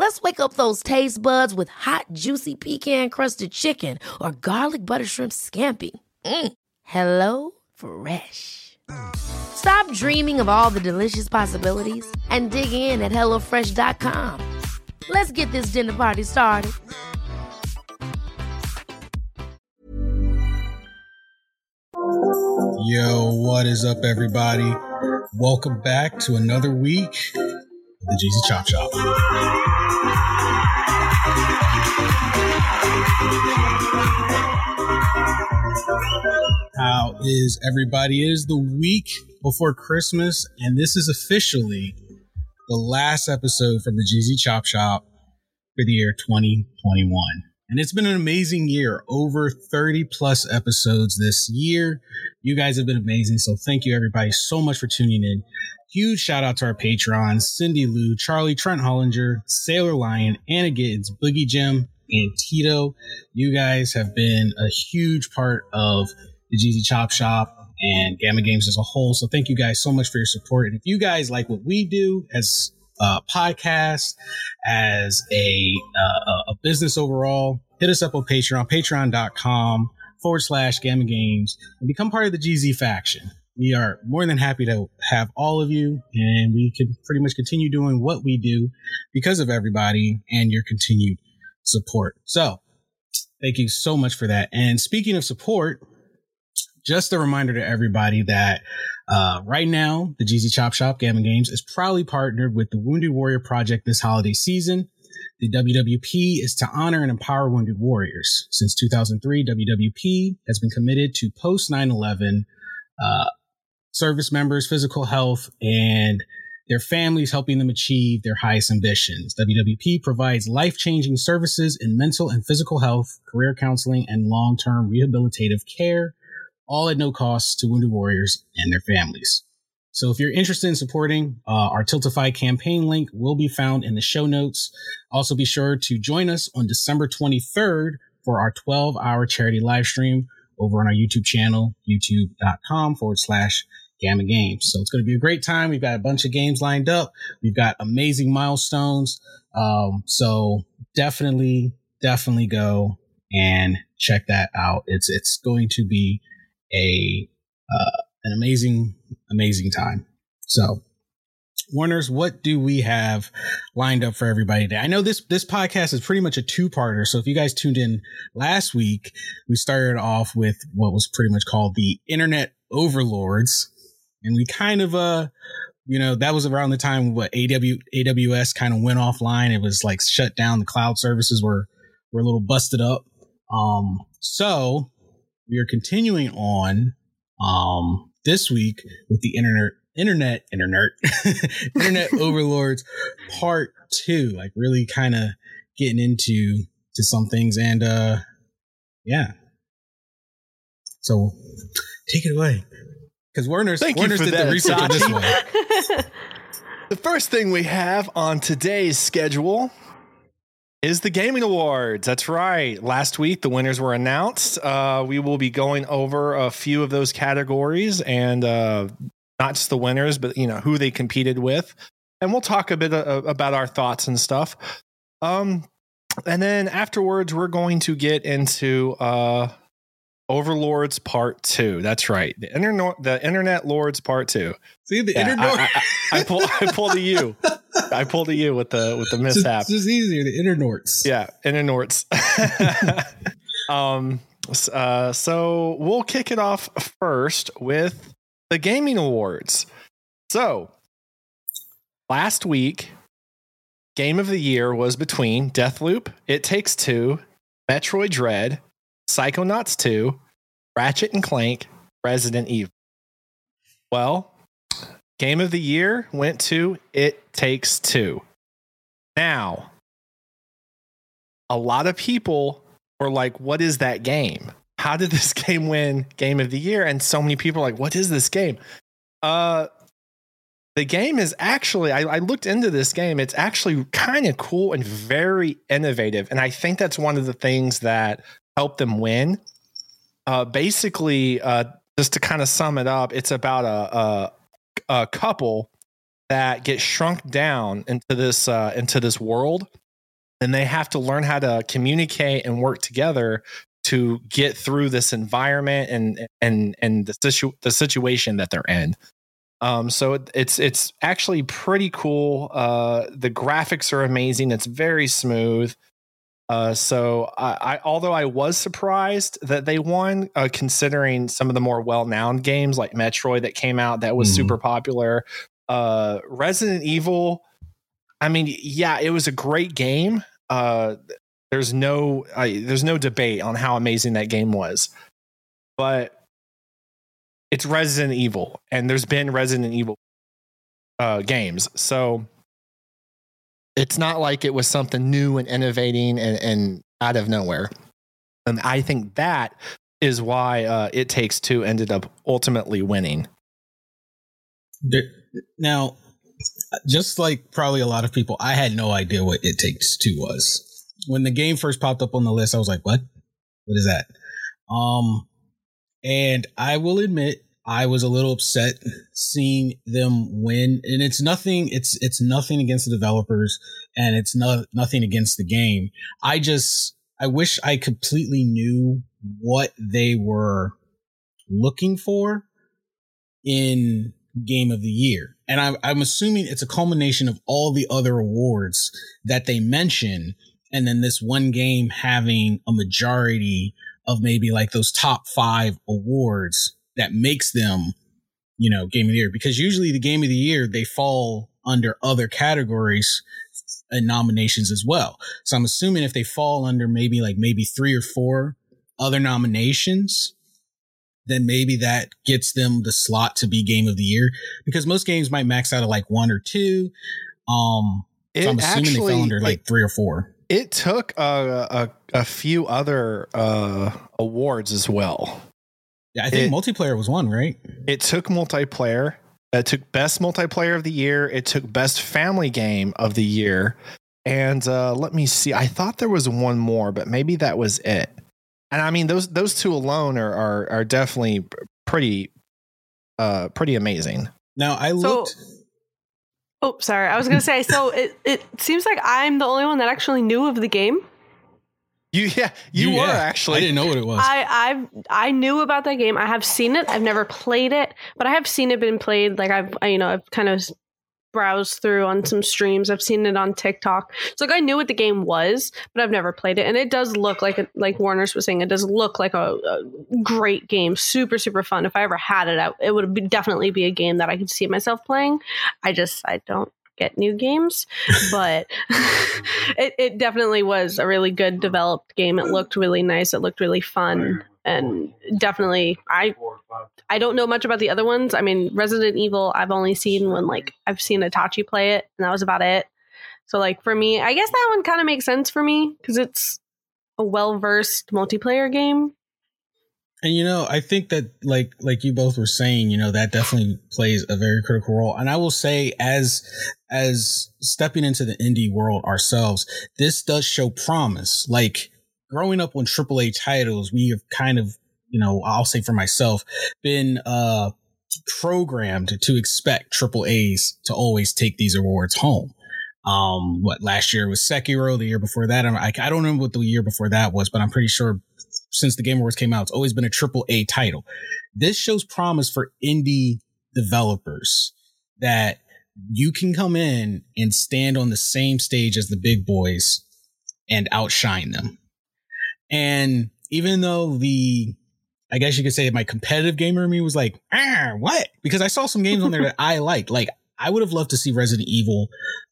Let's wake up those taste buds with hot, juicy pecan crusted chicken or garlic butter shrimp scampi. Mm. Hello Fresh. Stop dreaming of all the delicious possibilities and dig in at HelloFresh.com. Let's get this dinner party started. Yo, what is up, everybody? Welcome back to another week of the Jeezy Chop Shop. How is everybody? It is the week before Christmas, and this is officially the last episode from the Jeezy Chop Shop for the year 2021. And it's been an amazing year. Over 30 plus episodes this year. You guys have been amazing. So thank you everybody so much for tuning in. Huge shout out to our patrons, Cindy Lou, Charlie, Trent Hollinger, Sailor Lion, Anna Giddens, Boogie Jim, and Tito. You guys have been a huge part of the Jeezy Chop Shop and Gamma Games as a whole. So thank you guys so much for your support. And if you guys like what we do as a podcast, as a, uh, a business overall, hit us up on Patreon, patreon.com forward slash Gamma Games and become part of the GZ faction. We are more than happy to have all of you and we can pretty much continue doing what we do because of everybody and your continued support. So thank you so much for that. And speaking of support, just a reminder to everybody that uh, right now, the Jeezy Chop Shop Gamma Games is proudly partnered with the Wounded Warrior Project this holiday season. The WWP is to honor and empower wounded warriors. Since 2003, WWP has been committed to post 9 11 uh, service members' physical health and their families, helping them achieve their highest ambitions. WWP provides life changing services in mental and physical health, career counseling, and long term rehabilitative care all at no cost to wounded warriors and their families. So if you're interested in supporting uh, our Tiltify campaign link will be found in the show notes. Also be sure to join us on December 23rd for our 12 hour charity live stream over on our YouTube channel, youtube.com forward slash gamma games. So it's going to be a great time. We've got a bunch of games lined up. We've got amazing milestones. Um, so definitely, definitely go and check that out. It's, it's going to be a uh, an amazing, amazing time. So, Warners, what do we have lined up for everybody today? I know this this podcast is pretty much a two parter. So if you guys tuned in last week, we started off with what was pretty much called the Internet Overlords, and we kind of uh you know that was around the time what AW, AWS kind of went offline. It was like shut down. The cloud services were were a little busted up. Um, so we are continuing on um, this week with the internet internet internet internet overlords part two like really kind of getting into to some things and uh yeah. So take it away. Because werner's Thank werner's did that, the research on this one. The first thing we have on today's schedule is the Gaming Awards. That's right. Last week, the winners were announced. Uh, we will be going over a few of those categories and uh, not just the winners, but you know who they competed with, and we'll talk a bit uh, about our thoughts and stuff. Um, and then afterwards, we're going to get into uh, Overlords Part Two. That's right, the internet, the Internet Lords Part Two. see the Yeah, internet I, I, I pull, I pulled a U. I pulled a U with the with the it's, mishap. just, it's just easier the internorts Yeah, internorts. um, uh, so we'll kick it off first with the gaming awards. So last week, game of the year was between Deathloop, It Takes Two, Metroid Dread, Psychonauts 2, Ratchet and Clank, Resident Evil. Well, game of the year went to It Takes Two. Now, a lot of people were like, what is that game? How did this game win game of the year? And so many people are like, what is this game? Uh, the game is actually, I, I looked into this game. It's actually kind of cool and very innovative. And I think that's one of the things that helped them win. Uh, basically, uh, just to kind of sum it up, it's about a, a, a couple that get shrunk down into this uh, into this world, and they have to learn how to communicate and work together to get through this environment and and and the situ- the situation that they're in. Um, so it, it's it's actually pretty cool. Uh, the graphics are amazing. It's very smooth. Uh, so I, I, although I was surprised that they won, uh, considering some of the more well-known games like Metroid that came out that was mm-hmm. super popular, uh, Resident Evil. I mean, yeah, it was a great game. Uh, there's no there's no debate on how amazing that game was, but it's Resident Evil, and there's been Resident Evil uh, games, so it's not like it was something new and innovating and, and out of nowhere. And I think that is why uh, It Takes Two ended up ultimately winning. Now, just like probably a lot of people, I had no idea what It Takes Two was. When the game first popped up on the list, I was like, "What? What is that?" Um, and I will admit, I was a little upset seeing them win. And it's nothing, it's it's nothing against the developers and it's not nothing against the game. I just I wish I completely knew what they were looking for in game of the year. And I'm, I'm assuming it's a culmination of all the other awards that they mention. And then this one game having a majority of maybe like those top five awards that makes them, you know, game of the year. Because usually the game of the year, they fall under other categories and nominations as well. So I'm assuming if they fall under maybe like maybe three or four other nominations, then maybe that gets them the slot to be game of the year because most games might max out at like one or two. Um, so I'm assuming actually, they fell under like it, three or four. It took a, a, a few other uh, awards as well. Yeah, I think it, multiplayer was one, right? It took multiplayer. It took best multiplayer of the year. It took best family game of the year. And uh, let me see. I thought there was one more, but maybe that was it. And I mean, those those two alone are are, are definitely pretty uh pretty amazing. Now I looked. So, oh, sorry. I was gonna say. So it it seems like I'm the only one that actually knew of the game. You yeah, you, you were yeah. actually. I didn't know what it was. I I I knew about that game. I have seen it. I've never played it, but I have seen it been played. Like I've I, you know I've kind of browsed through on some streams. I've seen it on TikTok. So like I knew what the game was, but I've never played it. And it does look like a, like Warner's was saying, it does look like a, a, great game. Super super fun. If I ever had it, I, it would be, definitely be a game that I could see myself playing. I just I don't get new games, but it, it definitely was a really good developed game. It looked really nice. It looked really fun, and definitely I I don't know much about the other ones. I mean, Resident Evil I've only seen when like I've seen Itachi play it, and that was about it. So like for me, I guess that one kind of makes sense for me because it's a well versed multiplayer game. And you know, I think that like like you both were saying, you know, that definitely plays a very critical role. And I will say as as stepping into the indie world ourselves, this does show promise. Like growing up on AAA titles, we have kind of, you know, I'll say for myself, been uh programmed to expect triple A's to always take these awards home. Um, what last year was Sekiro, the year before that, I, I don't remember what the year before that was, but I'm pretty sure since the Game Awards came out. It's always been a triple A title. This shows promise for indie developers that you can come in and stand on the same stage as the big boys and outshine them. And even though the, I guess you could say my competitive gamer me was like, ah, what? Because I saw some games on there that I liked. Like I would have loved to see Resident Evil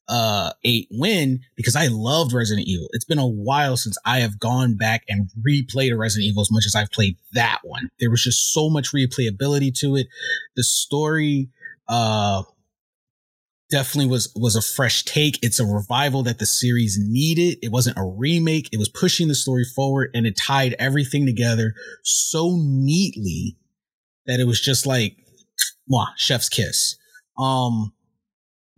uh 8 win because I loved Resident Evil. It's been a while since I have gone back and replayed a Resident Evil as much as I've played that one. There was just so much replayability to it. The story uh definitely was was a fresh take. It's a revival that the series needed. It wasn't a remake. It was pushing the story forward and it tied everything together so neatly that it was just like mwah, chef's kiss. Um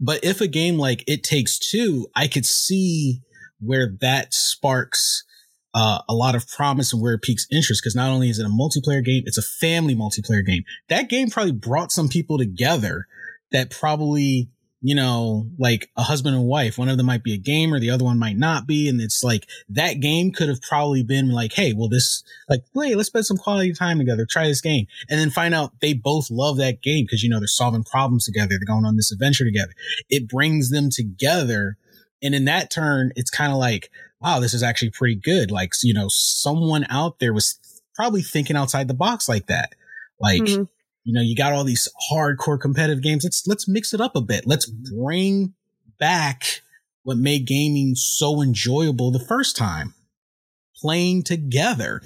but if a game like It Takes Two, I could see where that sparks uh, a lot of promise and where it piques interest because not only is it a multiplayer game, it's a family multiplayer game. That game probably brought some people together that probably you know, like a husband and wife. One of them might be a gamer, the other one might not be. And it's like that game could have probably been like, hey, well, this, like, hey, let's spend some quality time together, try this game. And then find out they both love that game because, you know, they're solving problems together, they're going on this adventure together. It brings them together. And in that turn, it's kind of like, wow, this is actually pretty good. Like, you know, someone out there was probably thinking outside the box like that. Like, mm-hmm you know, you got all these hardcore competitive games. Let's let's mix it up a bit. Let's bring back what made gaming so enjoyable the first time. Playing together.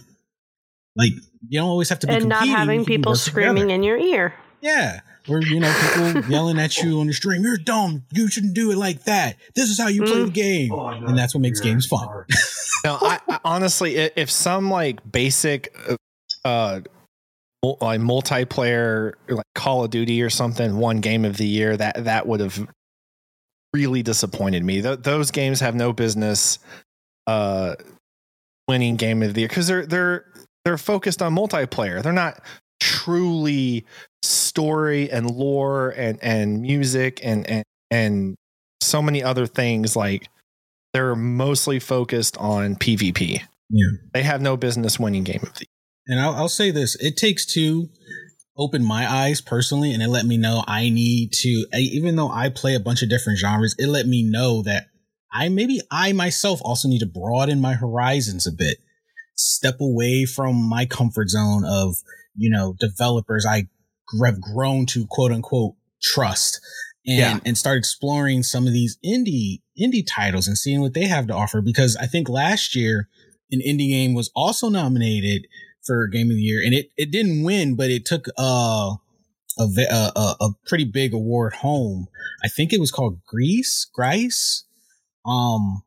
Like you don't always have to be and not having people screaming together. in your ear. Yeah. Or, you know, people yelling at you on the stream, you're dumb. You shouldn't do it like that. This is how you mm. play the game. Oh, and that's what makes games fun. no, I, I, honestly, if some like basic uh, like multiplayer like Call of Duty or something one game of the year that that would have really disappointed me. Th- those games have no business uh winning game of the year cuz they're they're they're focused on multiplayer. They're not truly story and lore and and music and and and so many other things like they're mostly focused on PvP. Yeah. They have no business winning game of the and I'll, I'll say this: it takes two open my eyes personally, and it let me know I need to. Even though I play a bunch of different genres, it let me know that I maybe I myself also need to broaden my horizons a bit, step away from my comfort zone of you know developers I have grown to quote unquote trust and yeah. and start exploring some of these indie indie titles and seeing what they have to offer because I think last year an indie game was also nominated for game of the year, and it it didn't win, but it took uh, a a, a pretty big award home. I think it was called Greece, Grice. Um,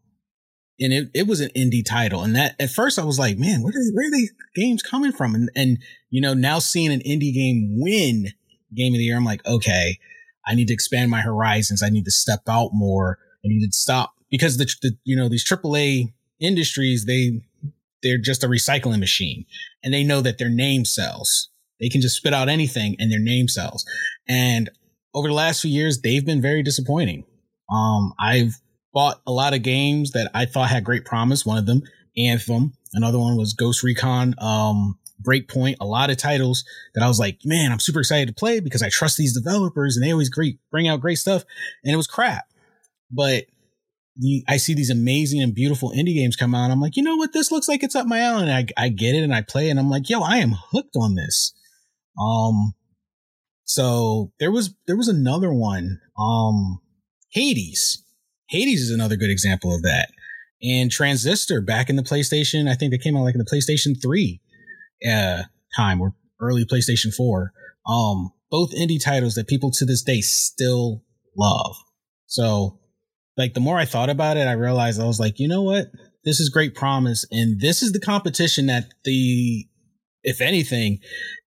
and it, it was an indie title. And that at first I was like, man, where are, where are these games coming from? And, and, you know, now seeing an indie game win game of the year, I'm like, okay, I need to expand my horizons. I need to step out more. I need to stop because the, the you know, these AAA industries, they, they're just a recycling machine and they know that their name sells. They can just spit out anything and their name sells. And over the last few years, they've been very disappointing. Um, I've bought a lot of games that I thought had great promise. One of them, Anthem. Another one was Ghost Recon, um, Breakpoint. A lot of titles that I was like, man, I'm super excited to play because I trust these developers and they always great, bring out great stuff. And it was crap. But I see these amazing and beautiful indie games come out. I'm like, you know what? This looks like it's up my alley. And I, I get it and I play and I'm like, yo, I am hooked on this. Um, so there was, there was another one, um, Hades. Hades is another good example of that. And Transistor back in the PlayStation, I think they came out like in the PlayStation 3, uh, time or early PlayStation 4. Um, both indie titles that people to this day still love. So like the more I thought about it, I realized I was like, you know what? This is great promise. And this is the competition that the, if anything,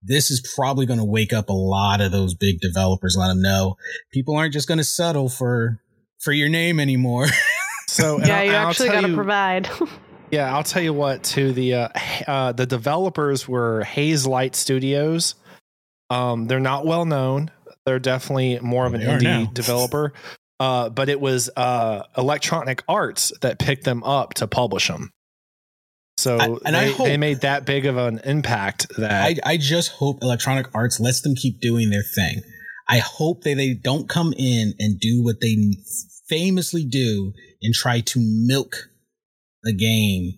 this is probably going to wake up a lot of those big developers, let them know people aren't just going to settle for, for your name anymore. so yeah, you actually got to provide. yeah. I'll tell you what, to the, uh, uh, the developers were Hazelight Studios. Um, they're not well known. They're definitely more of an indie developer, uh, but it was uh, Electronic Arts that picked them up to publish them. So I, and they, I hope, they made that big of an impact that I, I just hope Electronic Arts lets them keep doing their thing. I hope that they don't come in and do what they famously do and try to milk the game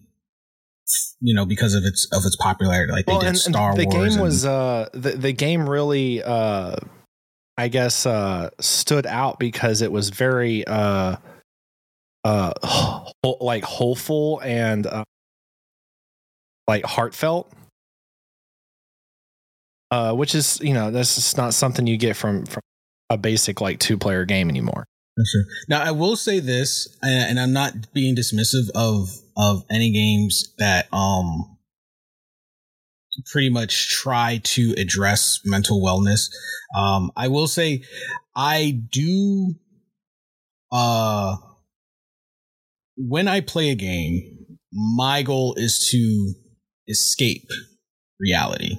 you know because of its of its popularity like well, they did and, Star and the Wars. The game was uh the, the game really uh I guess uh, stood out because it was very uh, uh, like hopeful and uh, like heartfelt. Uh, which is you know that's just not something you get from from a basic like two player game anymore. Sure. Now I will say this, and I'm not being dismissive of of any games that um pretty much try to address mental wellness. Um, I will say I do uh when I play a game, my goal is to escape reality.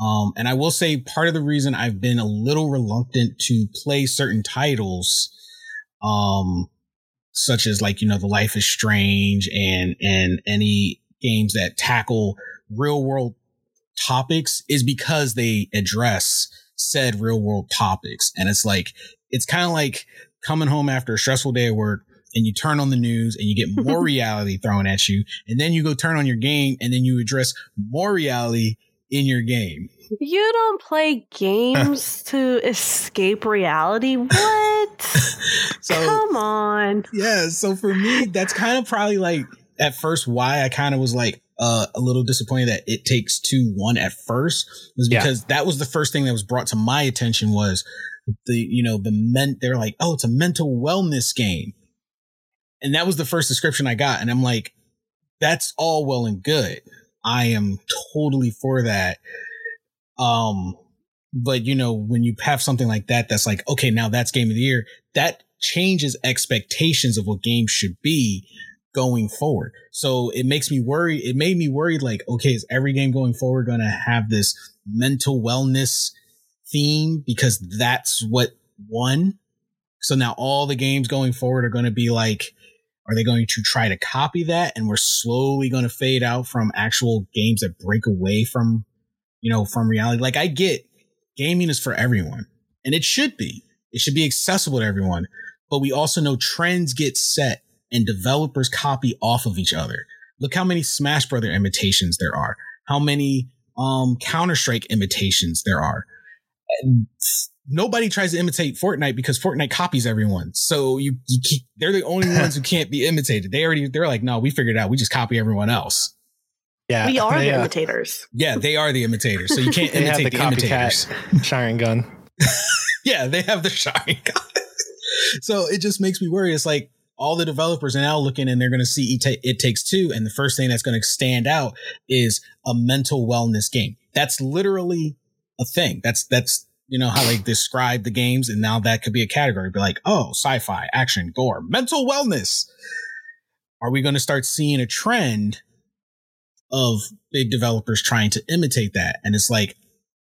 Um, and I will say part of the reason I've been a little reluctant to play certain titles, um, such as like, you know, the life is strange and, and any games that tackle real world topics is because they address said real world topics. And it's like, it's kind of like coming home after a stressful day at work and you turn on the news and you get more reality thrown at you. And then you go turn on your game and then you address more reality in your game. You don't play games to escape reality. What? so, Come on. Yeah. So for me, that's kind of probably like at first why I kind of was like, uh, a little disappointed that it takes two one at first was because yeah. that was the first thing that was brought to my attention was the you know the men they're like oh it's a mental wellness game and that was the first description I got. And I'm like, that's all well and good. I am totally for that. Um, but you know, when you have something like that, that's like, okay, now that's game of the year. That changes expectations of what games should be going forward. So it makes me worry. It made me worried like, okay, is every game going forward going to have this mental wellness theme because that's what won? So now all the games going forward are going to be like, are they going to try to copy that and we're slowly going to fade out from actual games that break away from, you know, from reality? Like I get gaming is for everyone and it should be. It should be accessible to everyone. But we also know trends get set and developers copy off of each other. Look how many Smash Brother imitations there are. How many um, Counter Strike imitations there are. And nobody tries to imitate Fortnite because Fortnite copies everyone. So you, you keep, they're the only ones who can't be imitated. They already, they're like, no, we figured out. We just copy everyone else. Yeah. We are the uh, imitators. Yeah. They are the imitators. So you can't imitate the, the imitators. gun. yeah. They have the Sharingan. so it just makes me worry. It's like, all the developers are now looking and they're going to see it, takes two and the first thing that's going to stand out is a mental wellness game. That's literally a thing. That's that's you know how they describe the games and now that could be a category. Be like oh sci-fi action gore mental wellness. Are we going to start seeing a trend of big developers trying to imitate that? And it's like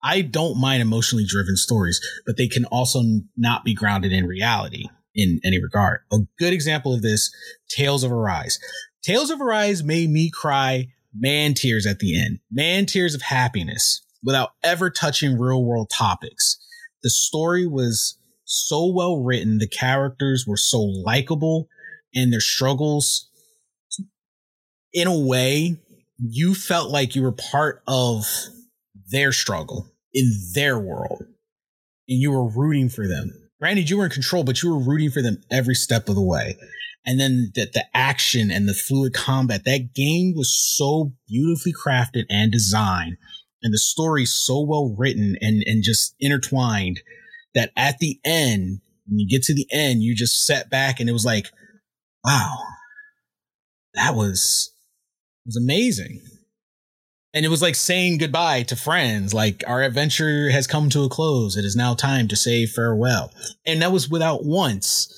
i don't mind emotionally driven stories but they can also not be grounded in reality in any regard a good example of this tales of arise tales of arise made me cry man tears at the end man tears of happiness without ever touching real world topics. The story was so well written. The characters were so likable and their struggles in a way you felt like you were part of their struggle in their world and you were rooting for them. Granted, you were in control, but you were rooting for them every step of the way. And then the, the action and the fluid combat, that game was so beautifully crafted and designed and the story so well written and and just intertwined that at the end when you get to the end you just sat back and it was like wow that was was amazing and it was like saying goodbye to friends like our adventure has come to a close. It is now time to say farewell. And that was without once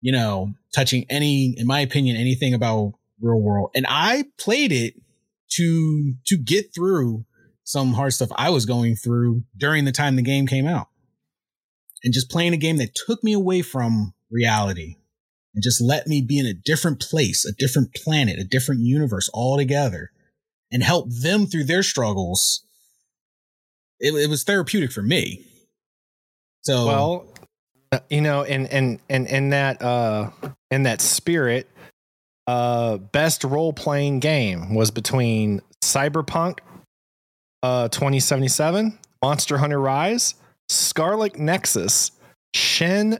you know touching any in my opinion anything about real world. And i played it to to get through some hard stuff I was going through during the time the game came out. And just playing a game that took me away from reality and just let me be in a different place, a different planet, a different universe altogether and help them through their struggles. It, it was therapeutic for me. So, well, uh, you know, and, and, and, in that, uh, in that spirit, uh, best role playing game was between Cyberpunk uh, 2077, Monster Hunter Rise, Scarlet Nexus, Shin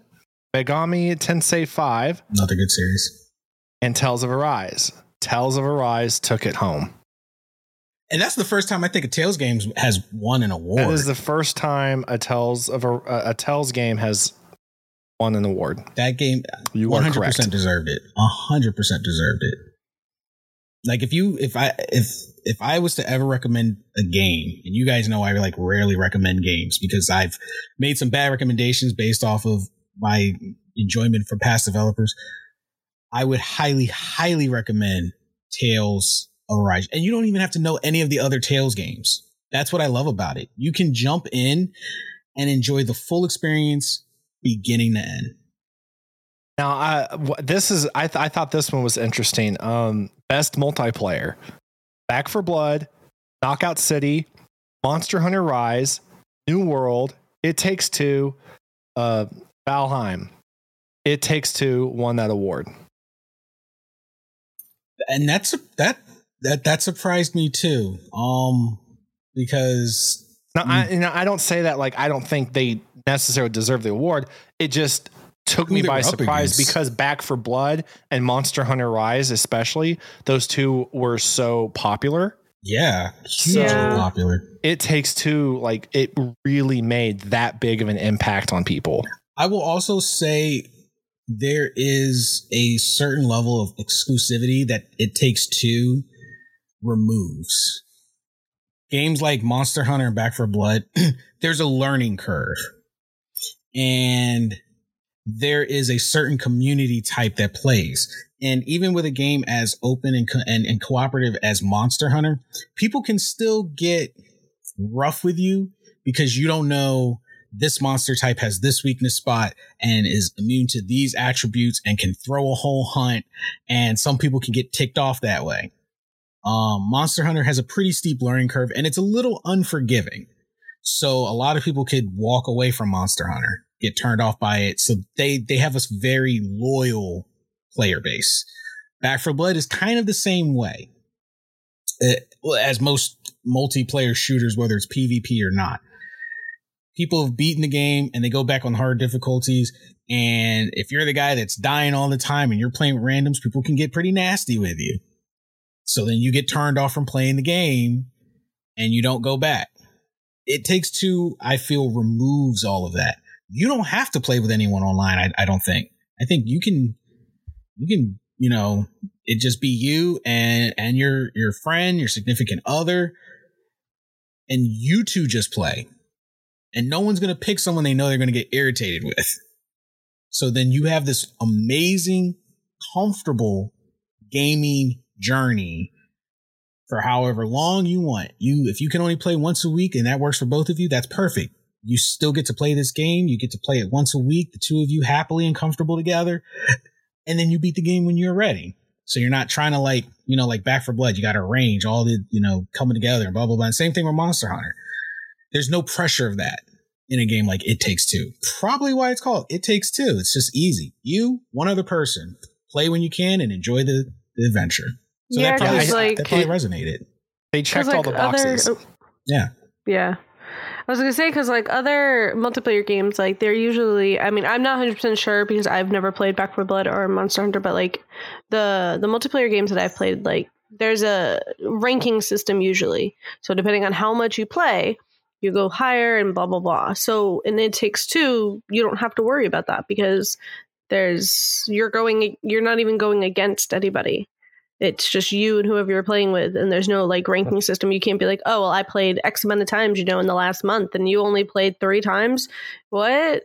Megami Tensei 5. Another good series. And Tales of Arise. Tales of Arise took it home. And that's the first time I think a Tales game has won an award. That is the first time a Tales of a, a Tales game has won an award. That game, You hundred correct. percent deserved it. hundred percent deserved it. Like if you, if I, if if I was to ever recommend a game, and you guys know I like rarely recommend games because I've made some bad recommendations based off of my enjoyment for past developers. I would highly, highly recommend Tales of Arise, and you don't even have to know any of the other Tales games. That's what I love about it. You can jump in and enjoy the full experience, beginning to end. Now, I, this is I, th- I thought this one was interesting. Um, best multiplayer: Back for Blood, Knockout City, Monster Hunter Rise, New World, It Takes Two, uh, Valheim. It Takes Two won that award. and that's that that that surprised me too. Um, because Now, I, you know, I don't say that like I don't think they necessarily deserve the award. It just took me by surprise against. because Back for Blood and Monster Hunter Rise, especially those two were so popular. yeah, hugely Yeah. popular. It Takes Two, like it really made that big of an impact on people. I will also say there is a certain level of exclusivity that it takes two removes. Games like Monster Hunter and Back for Blood, there's a learning curve. And there is a certain community type that plays. And even with a game as open and, co- and, and cooperative as Monster Hunter, people can still get rough with you because you don't know this monster type has this weakness spot and is immune to these attributes and can throw a whole hunt. And some people can get ticked off that way. Um, Monster Hunter has a pretty steep learning curve and it's a little unforgiving. So a lot of people could walk away from Monster Hunter, get turned off by it. So they, they have a very loyal player base. Back for Blood is kind of the same way. Uh, as most multiplayer shooters, whether it's PvP or not people have beaten the game and they go back on hard difficulties. And if you're the guy that's dying all the time and you're playing with randoms, people can get pretty nasty with you. So then you get turned off from playing the game and you don't go back. It takes two, I feel, removes all of that. You don't have to play with anyone online, I, I don't think. I think you can, you can, you know, it just be you and, and your, your friend, your significant other, and you two just play and no one's to pick someone they know they're to get irritated with. So then you have this amazing, comfortable gaming journey for however long you want. You, if you can only play once a week and that works for both of you, that's perfect. You still get to play this game. You get to play it once a week, the two of you happily and comfortable together. And then you beat the game when you're ready. So you're not trying to like, you know, like Back for Blood, you got to arrange all the, you know, coming together and blah, blah, blah. And same thing with Monster Hunter there's no pressure of that in a game like It Takes Two. Probably why it's called It Takes Two. It's just easy. You, one other person, play when you can and enjoy the, the adventure. So Yeah, that probably, 'cause, like- that probably resonated. They checked like, all the other- boxes. Yeah. Yeah. I was gonna say because like other multiplayer games, like they're usually. I mean, I'm not 100 percent sure because I've never played Back for Blood or Monster Hunter, but like the the multiplayer games that I've played, like there's a ranking system usually. So depending on how much you play, you go higher and blah blah blah. So and It Takes Two, you don't have to worry about that because there's you're going you're not even going against anybody it's just you and whoever you're playing with and there's no like ranking system you can't be like oh well i played x amount of times you know in the last month and you only played three times what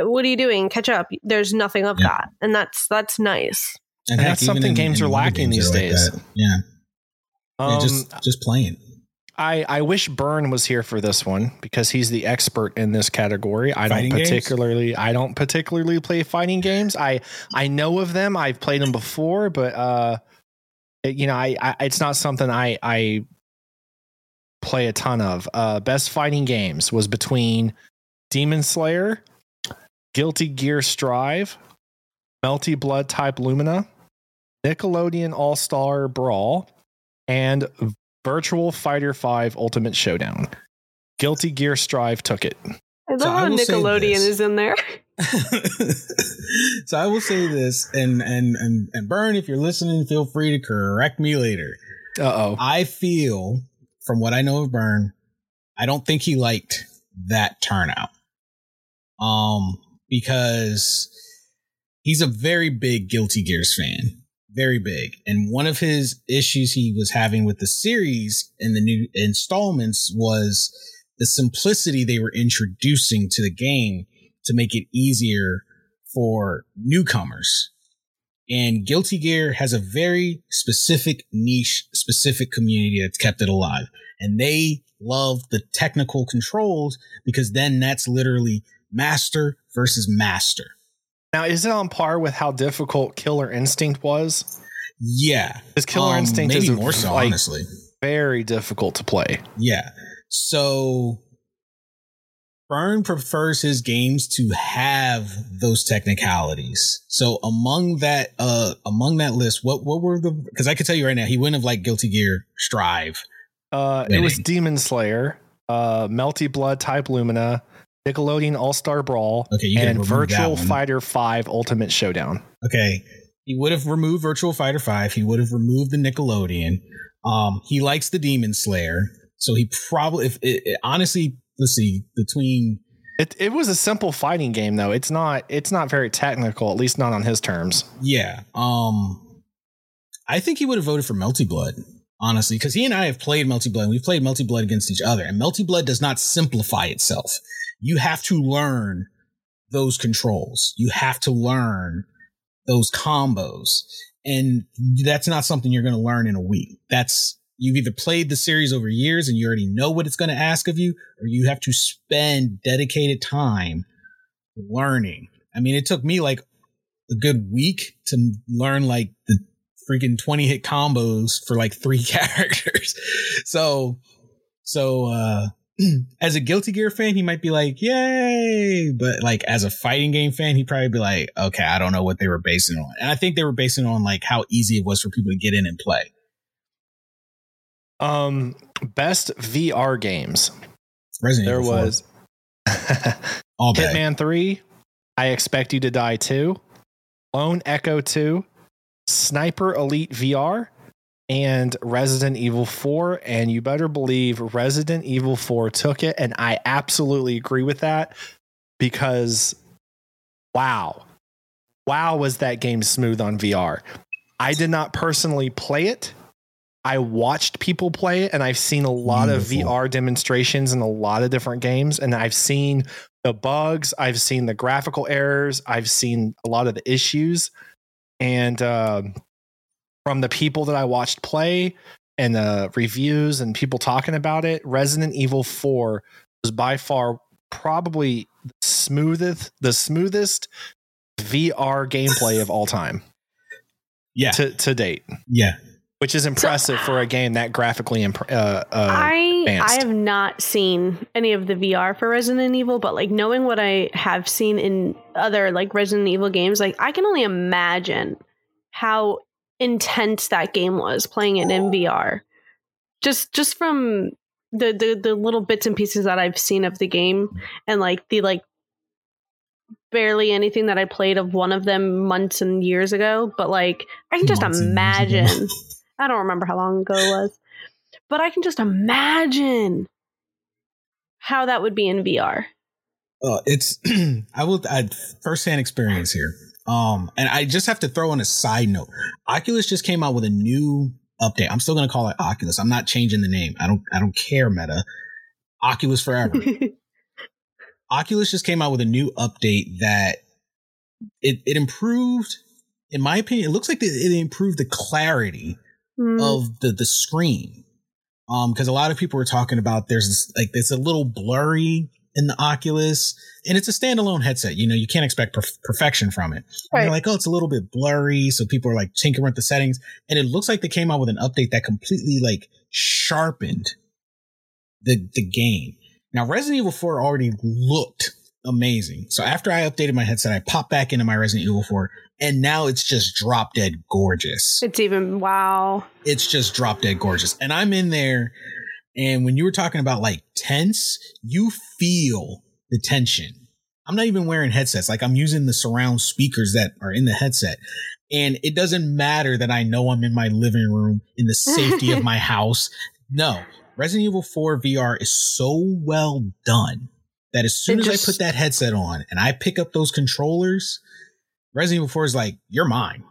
what are you doing catch up there's nothing of Yeah. that and that's that's nice And heck, that's even something games are lacking games these are days. that. Yeah. Yeah, Um, just just playing. I, I wish Byrne was here for this one because he's the expert in this category. I Fighting don't games? particularly I don't particularly play fighting games. I I know of them. I've played them before, but uh it- you know, I, I it's not something I I play a ton of. Uh best fighting games was between Demon Slayer, Guilty Gear Strive, Melty Blood Type Lumina, Nickelodeon All-Star Brawl, and Virtual Fighter 5 Ultimate Showdown. Guilty Gear Strive took it. i love So how will nickelodeon is in there so I will say this, and and and and Burn, if you're listening, feel free to correct me later. Uh-oh. I feel, from what I know of Burn, I don't think he liked that turnout. Um, because he's a very big Guilty Gears fan. Very big. And one of his issues he was having with the series and the new installments was the simplicity they were introducing to the game to make it easier for newcomers. And Guilty Gear has a very specific niche, specific community that's kept it alive. And they love the technical controls because then that's literally master versus master. Now, is it on par with how difficult Killer Instinct was? Yeah, because Killer um, Instinct is more so, like, honestly, very difficult to play. Yeah, so Fern prefers his games to have those technicalities. So among that, uh, among that list, what what were the? Because I can tell you right now, he wouldn't have liked Guilty Gear Strive. Uh, it was Demon Slayer, uh, Melty Blood Type Lumina, Nickelodeon All Star Brawl, okay, and Virtual Fighter Five Ultimate Showdown. Okay, he would have removed Virtual Fighter Five. He would have removed the Nickelodeon. Um, he likes the Demon Slayer, so he probably, if it, it, honestly, let's see, between it, it was a simple fighting game though. It's not it's not very technical, at least not on his terms. Yeah. Um, I think he would have voted for Melty Blood honestly, because he and I have played Melty Blood. We've played Melty Blood against each other, and Melty Blood does not simplify itself you have to learn those controls. You have to learn those combos. And that's not something you're going to learn in a week. That's you've either played the series over years and you already know what it's going to ask of you, or you have to spend dedicated time learning. I mean, it took me like a good week to learn like the freaking 20 hit combos for like three characters. so, so, uh, as a Guilty Gear fan, he might be like, yay. But like as a fighting game fan, he'd probably be like, okay, I don't know what they were basing on. And I think they were basing on like how easy it was for people to get in and play. Um, best VR games. Resident there Evil was All Hitman 3, I Expect You to Die 2, Lone Echo 2, Sniper Elite VR, and Resident Evil 4. And you better believe Resident Evil 4 took it. And I absolutely agree with that because wow. Wow, was that game smooth on VR. I did not personally play it. I watched people play it and I've seen a lot Beautiful. of VR demonstrations in a lot of different games. And I've seen the bugs, I've seen the graphical errors, I've seen a lot of the issues. And uh, from the people that I watched play and the reviews and people talking about it, Resident Evil 4 was by far probably the smoothest the smoothest VR gameplay of all time. Yeah. To to date. Yeah. Which is impressive so, for a game that graphically imp- uh, uh, I advanced. I have not seen any of the VR for Resident Evil, but like knowing what I have seen in other like Resident Evil games, like I can only imagine how intense that game was playing it in VR. Just just from the, the the little bits and pieces that I've seen of the game and like the like barely anything that I played of one of them months and years ago, but like I can just months imagine. I don't remember how long ago it was. But I can just imagine how that would be in VR. Uh, it's I will I first hand experience here. Um, and I just have to throw in a side note. Oculus just came out with a new update. I'm still going to call it Oculus. I'm not changing the name. I don't, I don't care, Meta. Oculus forever. Oculus just came out with a new update that it, it improved, in my opinion, it looks like it improved the clarity mm. of the, the screen. Um, cause a lot of people were talking about there's this, like, it's a little blurry in the Oculus, and it's a standalone headset. You know, you can't expect perf- perfection from it. Right. They're like, oh, it's a little bit blurry, so people are like tinkering with the settings, and it looks like they came out with an update that completely like sharpened the the game. Now, Resident Evil 4 already looked amazing. So after I updated my headset, I popped back into my Resident Evil 4, and now it's just drop dead gorgeous. It's even wow. It's just drop dead gorgeous, and I'm in there and when you were talking about like tense, you feel the tension. I'm not even wearing headsets. Like I'm using the surround speakers that are in the headset. And it doesn't matter that I know I'm in my living room in the safety of my house. No, Resident Evil 4 VR is so well done that as soon as I put that headset on and I pick up those controllers, Resident Evil 4 is like, you're mine.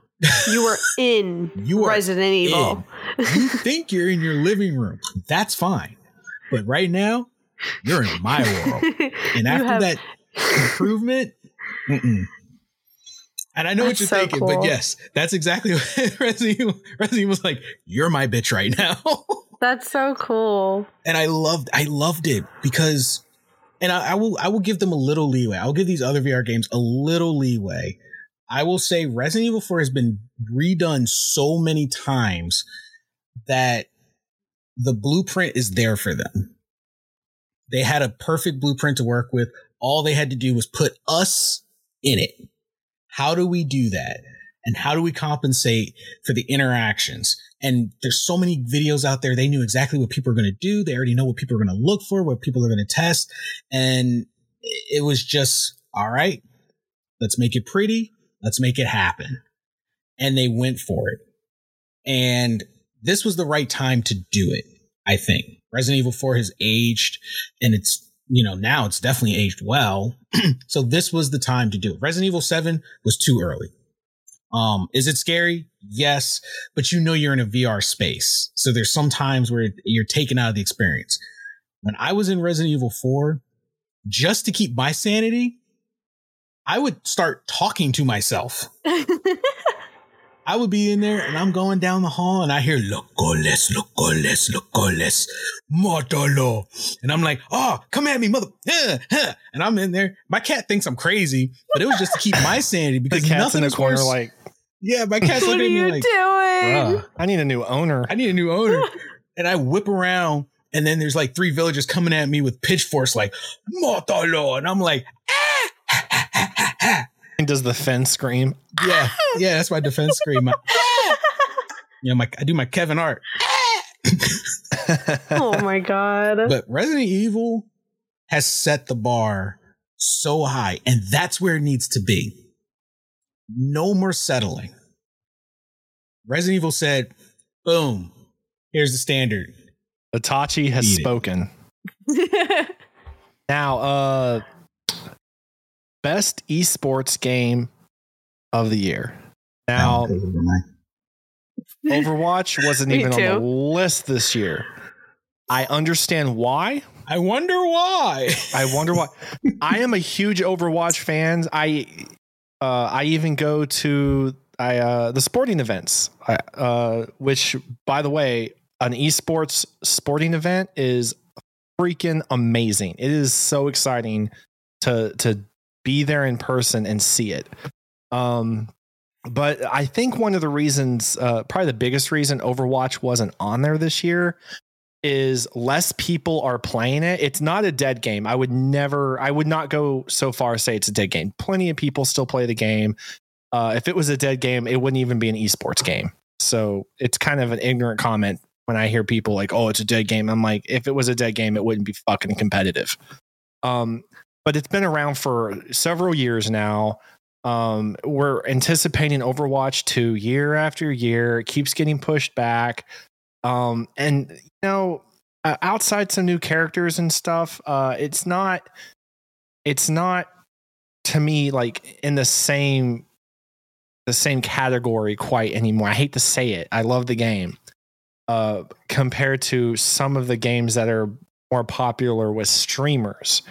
You were in You are Resident Evil. you think you're in your living room. That's fine. But right now, you're in my world. And after have- that improvement, mm-mm. and I know what you're so thinking, but yes, that's exactly what Resident Evil, Resident Evil was like. You're my bitch right now, That's so cool. and I loved, I loved it because, and I, I will, I will give them a little leeway. I will give these other VR games a little leeway. I will say Resident Evil 4 has been redone so many times that the blueprint is there for them. They had a perfect blueprint to work with. All they had to do was put us in it. How do we do that? And how do we compensate for the interactions? And there's so many videos out there. They knew exactly what people are going to do. They already know what people are going to look for, what people are going to test. And it was just, all right, let's make it pretty. Let's make it happen. And they went for it. And this was the right time to do it, I think. Resident Evil 4 has aged and it's, you know, now it's definitely aged well. so this was the time to do it. Resident Evil 7 was too early. Um, is it scary? Yes, but you know you're in a VR space. So there's some times where you're taken out of the experience. When I was in Resident Evil 4, just to keep my sanity, I would start talking to myself. I would be in there and I'm going down the hall and I hear Locoles, Locoles, Locoles, Mátalo. And I'm like, oh, come at me, mother. huh, huh." And I'm in there. My cat thinks I'm crazy, but it was just to keep my sanity The because cat's nothing in the corner, worse. like, yeah, my cat's what are looking at you me like, doing? I need a new owner. I need a new owner. and I whip around and then there's like three villagers coming at me with pitchforks like, Mátalo. And I'm like, And does the fence scream? yeah, yeah, that's my defense scream. My, you know, my, I do my Kevin Hart. oh my god. But Resident Evil has set the bar so high, and that's where it needs to be. No more settling. Resident Evil said, boom, here's the standard. Itachi has Beat it. spoken. Now, uh best esports game of the year. Now, Overwatch wasn't Me even on the list this year. I understand why. I wonder why. I wonder why. I am a huge Overwatch fan. I uh, I even go to I uh, the sporting events, uh, which by the way, an esports sporting event is freaking amazing. It is so exciting to to be there in person and see it. Um, but I think one of the reasons, uh, probably the biggest reason Overwatch wasn't on there this year is less people are playing it. It's not a dead game. I would never, I would not go so far say it's a dead game. Plenty of people still play the game. Uh, if it was a dead game, it wouldn't even be an esports game. So it's kind of an ignorant comment when I hear people like, "Oh, it's a dead game." I'm like, if it was a dead game, it wouldn't be fucking competitive. Um, but it's been around for several years now. Um, we're anticipating Overwatch 2 year after year. It keeps getting pushed back. Um, and you know, uh, outside some new characters and stuff, uh, it's not, it's not to me like in the same, the same category quite anymore. I hate to say it. I love the game. Uh, compared to some of the games that are more popular with streamers.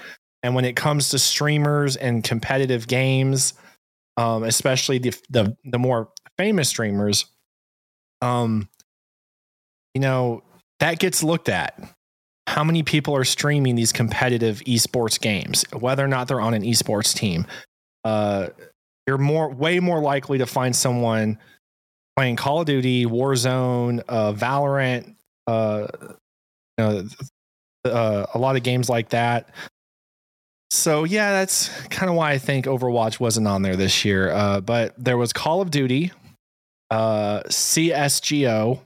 And when it comes to streamers and competitive games, um, especially the, the the more famous streamers, um, you know that gets looked at. How many people are streaming these competitive esports games, whether or not they're on an esports team? Uh, you're more way more likely to find someone playing Call of Duty, Warzone, uh, Valorant, uh, you know, uh, a lot of games like that. So yeah, that's kind of why I think Overwatch wasn't on there this year. Uh, but there was Call of Duty, uh, CS:GO,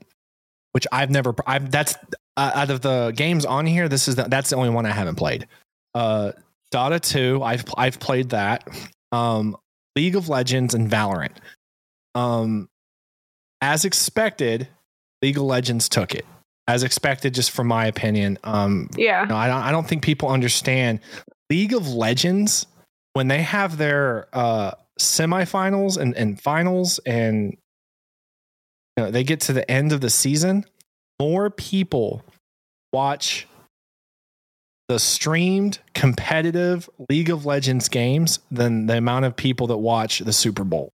which I've never. I've that's uh, out of the games on here. This is the, that's the only one I haven't played. Uh, Dota 2, I've I've played that. Um, League of Legends and Valorant. Um, as expected, League of Legends took it. As expected, just from my opinion. Um, yeah. no, I don't. I don't think people understand. League of Legends, when they have their uh, semifinals and, and finals and you know, they get to the end of the season, more people watch the streamed competitive League of Legends games than the amount of people that watch the Super Bowl.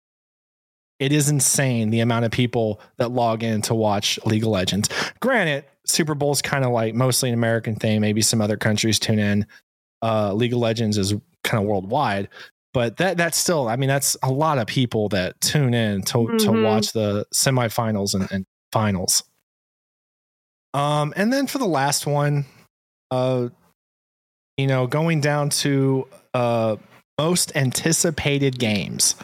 It is insane the amount of people that log in to watch League of Legends. Granted, Super Bowl is kind of like mostly an American thing. Maybe some other countries tune in. Uh, League of Legends is kind of worldwide, but that that's still. I mean, that's a lot of people that tune in to to Mhm. watch the semifinals and, and finals. Um, and then for the last one, uh, you know, going down to uh most anticipated games,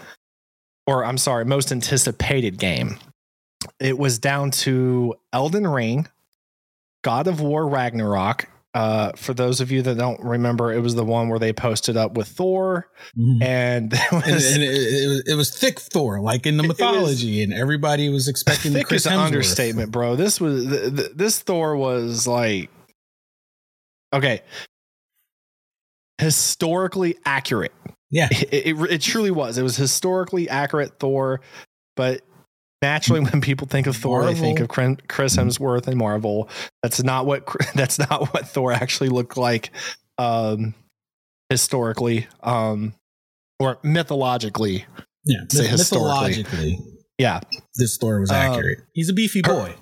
or I'm sorry, most anticipated game. It was down to Elden Ring, God of War Ragnarok. Uh, for those of you that don't remember, it was the one where they posted up with Thor, Mhm. and there And, was, and it, it, was, it was thick Thor, like in the It was- mythology, and everybody was expecting the thick Chris is an Hemsworth. understatement, bro. This was th- th- this Thor was like okay, historically accurate. Yeah, It, it, it truly was. It was historically accurate Thor, but naturally, when people think of Thor, they think of Chris Chris Hemsworth and Marvel. That's not what that's not what Thor actually looked like um, historically um, or mythologically. yeah. Say Myth- historically. mythologically, Yeah, this Thor was Um, accurate. He's a beefy her- boy.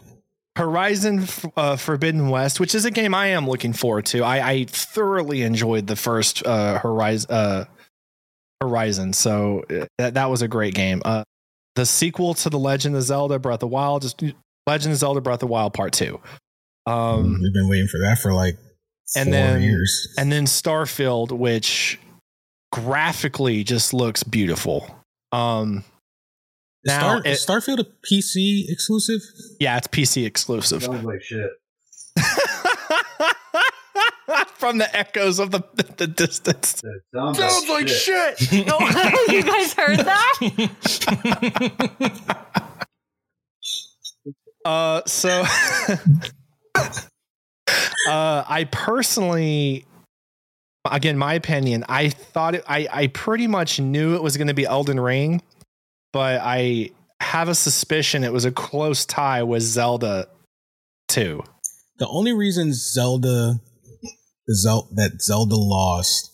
Horizon uh, Forbidden West, which is a game I am looking forward to. I, I thoroughly enjoyed the first uh, Horizon. Uh, Horizon, so uh, that that was a great game. Uh, the sequel to the Legend of Zelda: Breath of the Wild, just Legend of Zelda: Breath of the Wild Part Two. Um, We've been waiting for that for like and four then- years. and then Starfield, which graphically just looks beautiful. Um, now Star, it- is Starfield a PC exclusive? yeah, it's PC exclusive. Sounds like shit. From the echoes of the the distance. Sounds, Sounds like shit. No, you guys heard that? Uh, so uh, I personally, again, my opinion, I thought it, I I pretty much knew it was going to be Elden Ring, but I have a suspicion it was a close tie with Zelda two. the only reason Zelda, the Zel- that Zelda lost,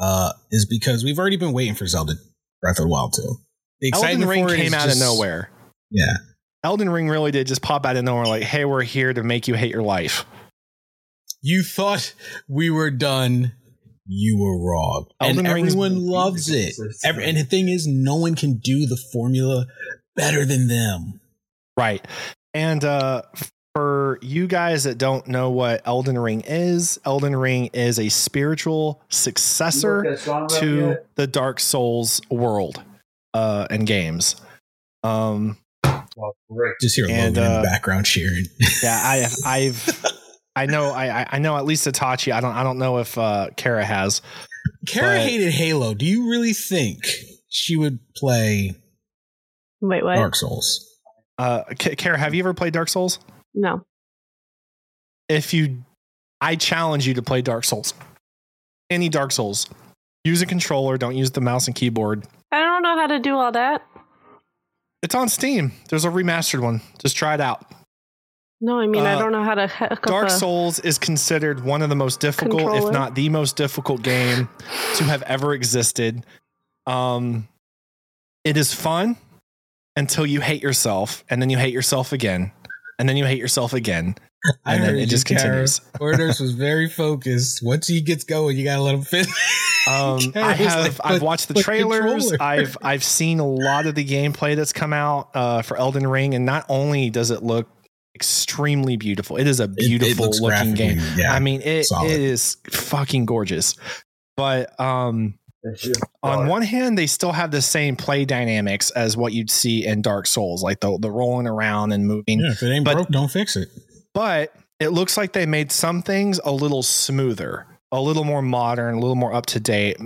uh, is because we've already been waiting for Zelda Breath of the Wild 2. The Elden Ring came out just- of nowhere. Yeah. Elden Ring really did just pop out of nowhere, like, "Hey, we're here to make you hate your life." You thought we were done. You were wrong. Elden and Ring's- everyone loves it. Every, and the thing is, no one can do the formula better than them. Right. And uh for you guys that don't know what Elden Ring is, Elden Ring is a spiritual successor to the Dark Souls world uh and games. Um Well, great. Just hear And, Logan in uh, the background cheering. yeah, I I've I know I I- I know at least Itachi. I don't I don't know if uh Kara has. Kara but- hated Halo. Do you really think she would play Wait, what? Dark Souls? Uh K- Kara, have you ever played Dark Souls? No. If you I challenge you to play Dark Souls. Any Dark Souls. Use a controller, don't use the mouse and keyboard. I don't know how to do all that. It's on Steam. There's a remastered one. Just try it out. No, I mean I Uh, don't know how to hook Dark Souls is considered one of the most difficult, if not the most difficult game to have ever existed. Um, it is fun until you hate yourself, and then you hate yourself again, and then you hate yourself again, I and then it just Kara. continues. Orders was very focused. Once he gets going, you gotta let him finish. Um, I have like, I've "But- watched the but trailers. controller." I've I've seen a lot of the gameplay that's come out uh, for Elden Ring, and not only does it look extremely beautiful, it is a It- it beautiful looking game. Yeah. I mean, it it is fucking gorgeous. But um, That's just on one hand, they still have the same play dynamics as what you'd see in Dark Souls, like the the rolling around and moving. yeah, if it ain't but- broke, don't fix it. But it looks like they made some things a little smoother, a little more modern, a little more up to date.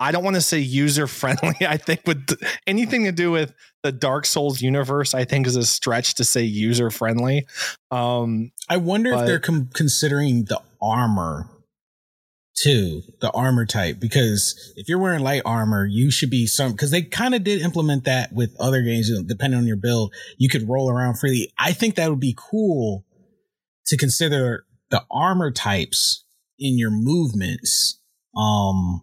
I don't want to say user friendly. I think with anything to do with the Dark Souls universe, I think is a stretch to say user friendly. Um, I wonder But- if they're com- considering the armor too, the armor type, because if you're wearing light armor, you should be some, because they kind of did implement that with other games, depending on your build, you could roll around freely. I think that would be cool to consider the armor types in your movements. Um,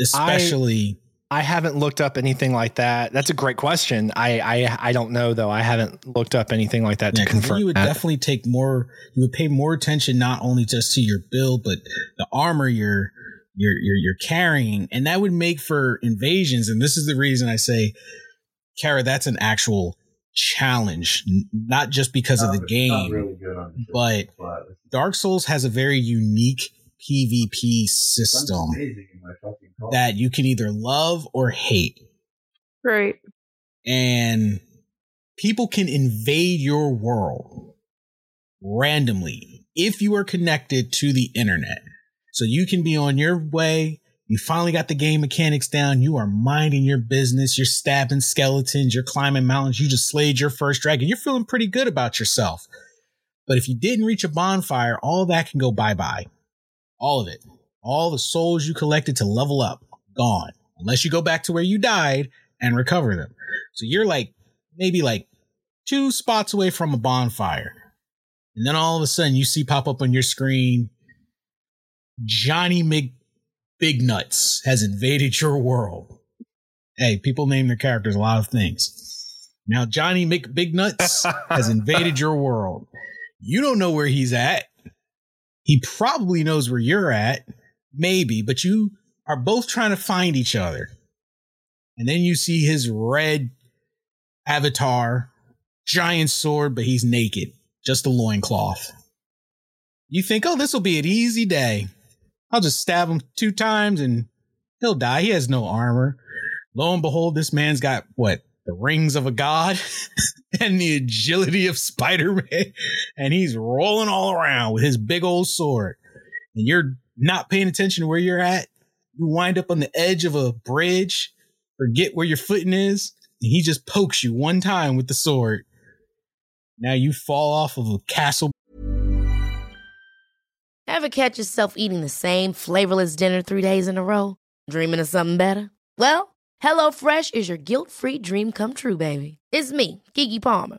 especially. I- I haven't looked up anything like that. That's a great question. I I, I don't know though. I haven't looked up anything like that Yeah, to 'cause then confirm. you would that. definitely take more. You would pay more attention not only just to your build, but the armor you're you're you're, you're carrying, and that would make for invasions. And this is the reason I say, Kara, that's an actual challenge, not just because of the game, but Dark Souls has a very unique PvP system Oh. that you can either love or hate Right. and people can invade your world randomly if you are connected to the internet. So you can be on your way. You finally got the game mechanics down. You are minding your business. You're stabbing skeletons. You're climbing mountains. You just slayed your first dragon. You're feeling pretty good about yourself. But if you didn't reach a bonfire, all that can go bye bye. All of it. All the souls you collected to level up, gone. Unless you go back to where you died and recover them. So you're like maybe like two spots away from a bonfire. And then all of a sudden you see pop up on your screen Johnny Mc Big Nuts has invaded your world. Hey, people name their characters a lot of things. Now Johnny Mc Big Nuts has invaded your world. You don't know where he's at. He probably knows where you're at, maybe, but you are both trying to find each other. And then you see his red avatar, giant sword, but he's naked, just a loincloth. You think, oh, this will be an easy day. I'll just stab him two times and he'll die. He has no armor. Lo and behold, this man's got what? The rings of a god and the agility of Spider Man. And he's rolling all around with his big old sword. And you're not paying attention to where you're at. You wind up on the edge of a bridge, forget where your footing is, and he just pokes you one time with the sword. Now you fall off of a castle Ever catch yourself eating the same flavorless dinner three days in a row? Dreaming of something better? Well, HelloFresh is your guilt free dream come true, baby. It's me, Keke Palmer.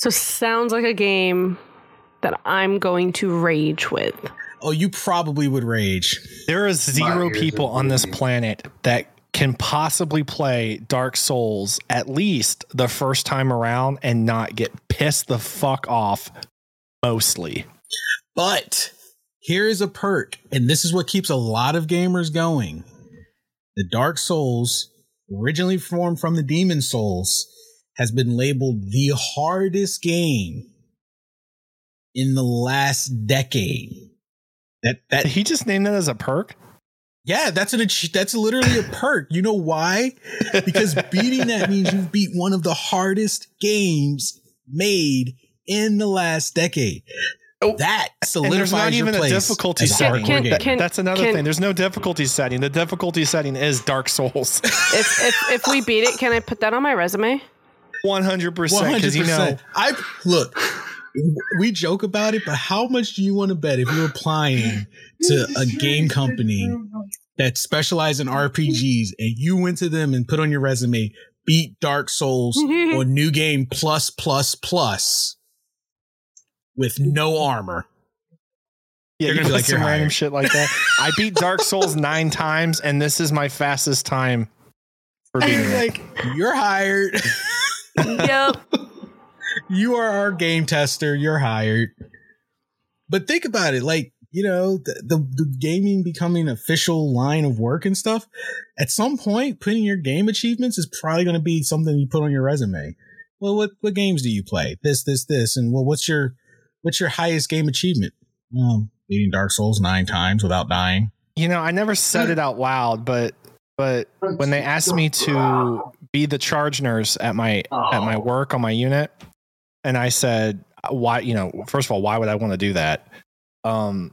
So sounds like a game that I'm going to rage with. Oh, you probably would rage. There are zero people on this planet that can possibly play Dark Souls at least the first time around and not get pissed the fuck off mostly. But here is a perk, and this is what keeps a lot of gamers going. The Dark Souls, originally formed from the Demon's Souls, has been labeled the hardest game in the last decade. That that He just named that as a perk. yeah, that's an ach- that's literally a perk. You know why? Because beating that means you've beat one of the hardest games made in the last decade. Oh, that And there's not your even a difficulty setting. hardcore Can- can- That's another can- thing. There's no difficulty setting. The difficulty setting is Dark Souls. If, if if we beat it, can I put that on my resume? 100% because you know. I look. We joke about it, but how much do you want to bet if you're applying to a game company that specializes in RPGs and you went to them and put on your resume, beat Dark Souls mm-hmm. on New Game Plus Plus Plus with no armor? Yeah, They're you gonna be put like, some random shit like that. I beat Dark Souls nine times, and this is my fastest time for beating it. like you're hired. Yep. you are our game tester. You're hired. But think about it, like you know, the, the, the gaming becoming official line of work and stuff. At some point, putting your game achievements is probably going to be something you put on your resume. Well, what what games do you play? This, this, this, and well, what's your what's your highest game achievement? Um, beating Dark Souls nine times without dying. You know, I never said it out loud, but but when they asked me to be the charge nurse at my at my work on my unit, and I said, why? You know, first of all, why would I want to do that? Um,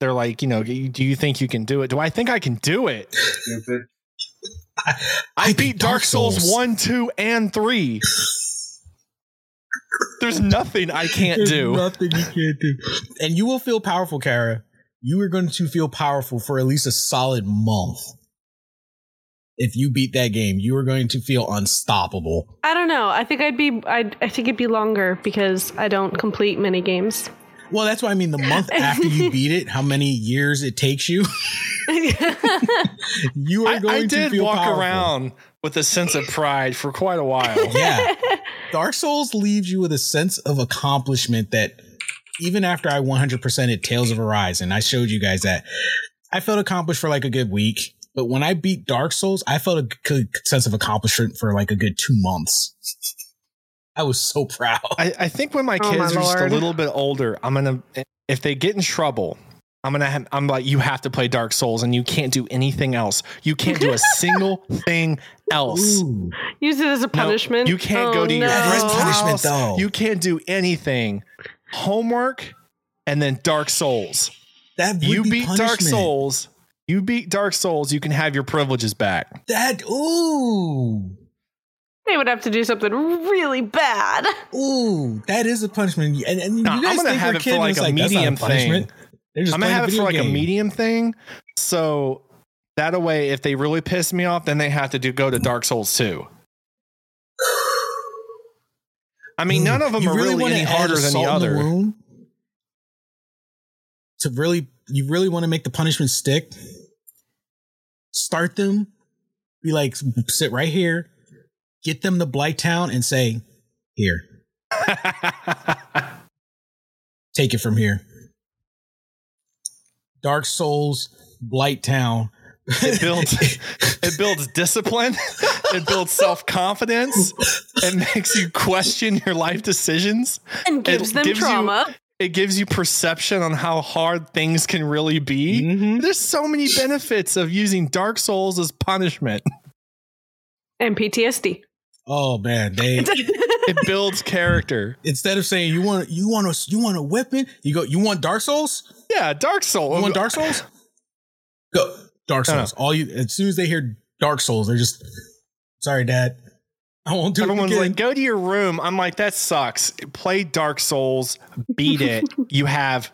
they're like, you know, do you think you can do it? Do I think I can do it? I beat Dark Souls one, two, and three. There's nothing I can't There's do. Nothing you can't do. And you will feel powerful, Kara. You are going to feel powerful for at least a solid month. If you beat that game, you are going to feel unstoppable. I don't know. I think I'd be. I'd, I think it'd be longer because I don't complete many games. Well, that's why I mean the month after you beat it, how many years it takes you. you are I, going I to did feel walk powerful. around with a sense of pride for quite a while. Yeah. Dark Souls leaves you with a sense of accomplishment that even after I 100%ed Tales of Arise, and I showed you guys that I felt accomplished for like a good week. But when I beat Dark Souls, I felt a good sense of accomplishment for like a good two months. I was so proud. I, I think when my Oh, my kids are just a little bit older, I'm gonna if they get in trouble, I'm gonna have, I'm like you have to play Dark Souls and you can't do anything else. You can't do a single thing else. Ooh, Use it as a No, punishment. you can't Oh, go to your no. friend's punishment, though. You can't do anything. Homework and then Dark Souls. that would You be beat Dark. Souls. You beat Dark Souls. You can have your privileges back. That ooh. They would have to do something really bad. Ooh, that is a punishment. And, and No, you guys I'm gonna think have we're it for kidding. like a that's medium thing. I'm gonna have it for like a medium thing. So that way, if they really piss me off, then they have to do go to Dark Souls 2. I mean, none of them You are really, wanna any harder than the other. wound? to really, you really want to make the punishment stick. Start them. Be like, sit right here. Get them to Blight Town and say, "Here, take it from here." Dark Souls, Blight Town. It builds it builds discipline. It builds self confidence. It makes you question your life decisions. And gives them gives you- trauma. It gives you perception on how hard things can really be. Mhm. There's so many benefits of using Dark Souls as punishment. and PTSD. Oh man, they It builds character. instead of saying you want you want a you want a weapon, you go you want Dark Souls. Yeah, Dark Souls. You want Dark Souls? Go Dark. Souls. All you as soon as they hear Dark Souls, they're just sorry, Dad. I won't do Everyone's it again. like, go to your room. I'm like, that sucks. Play Dark Souls, beat it. you have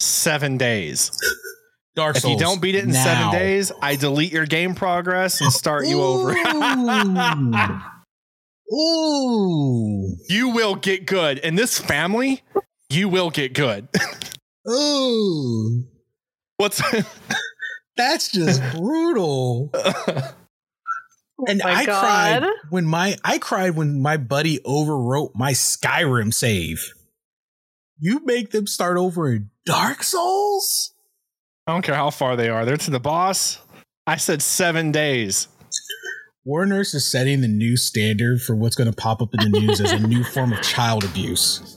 seven days. Dark Souls. If Souls. you don't beat it in seven days, I delete your game progress and start you over. Ooh. Ooh. you will get good. In this family, you will get good. Ooh. What's That's just brutal. Oh and my I God. cried when my I cried when my buddy overwrote my Skyrim save. You make them start over in Dark Souls? I don't care how far they are. They're to the boss. I said seven days. Warner's is setting the new standard for what's going to pop up in the news as a new form of child abuse.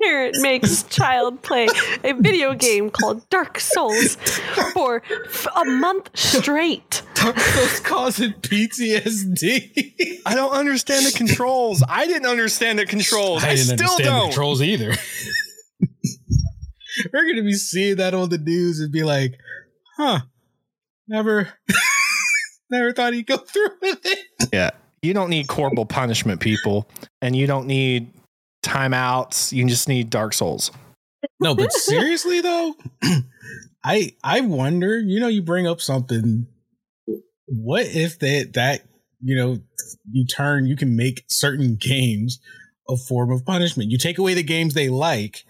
Here it makes child play a video game called Dark Souls for f- a month straight. Dark Souls causing PTSD. I don't understand the controls. I didn't understand the controls. I, still don't. controls either. We're going to be seeing that on the news and be like, huh, never, never thought he'd go through with it. Yeah. You don't need corporal punishment, people, and you don't need timeouts. You just need Dark Souls. No, but seriously though, I I wonder. You know, you bring up something. What if that that you know you turn you can make certain games a form of punishment. You take away the games they like,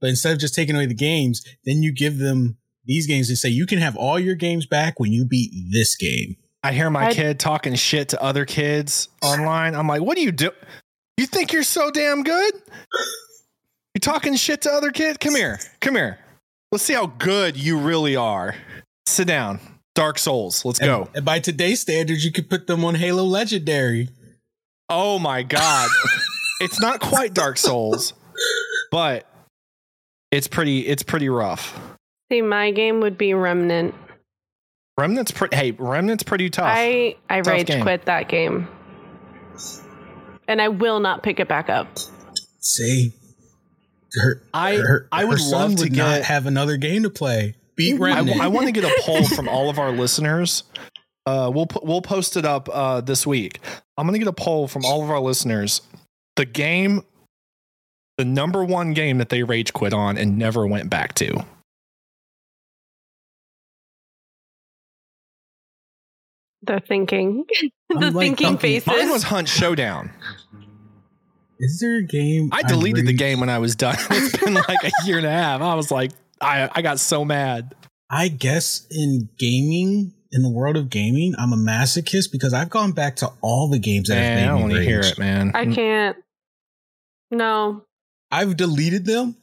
But instead of just taking away the games, then you give them these games and say you can have all your games back when you beat this game. I hear my I'd- kid talking shit to other kids online. I'm like, what do you do? You think you're so damn good? You talking shit to other kids? Come here. Come here. Let's see how good you really are. Sit down. Dark Souls. Let's go. And, and by today's standards, you could put them on Halo Legendary. Oh my god. it's not quite Dark Souls, but it's pretty it's pretty rough. See, my game would be Remnant. Remnant's pretty hey, Remnant's pretty tough. I I Tough rage game. quit that game, and I will not pick it back up. See, her, I her, I would her son love to would not get have another game to play. Beat I, Remnant. want to get a poll from all of our listeners. Uh, we'll we'll post it up uh, this week. I'm gonna get a poll from all of our listeners. The game, the number one game that they rage quit on and never went back to. The thinking, the like thinking Donkey. faces. Mine was Hunt Showdown. Is there a game? I deleted the game when I was done. It's been like a year and a half. I was like, I I got so mad. I guess in gaming, in the world of gaming, I'm a masochist because I've gone back to all the games that Man, I have don't made want me to hear it, man. I can't. No, I've deleted them,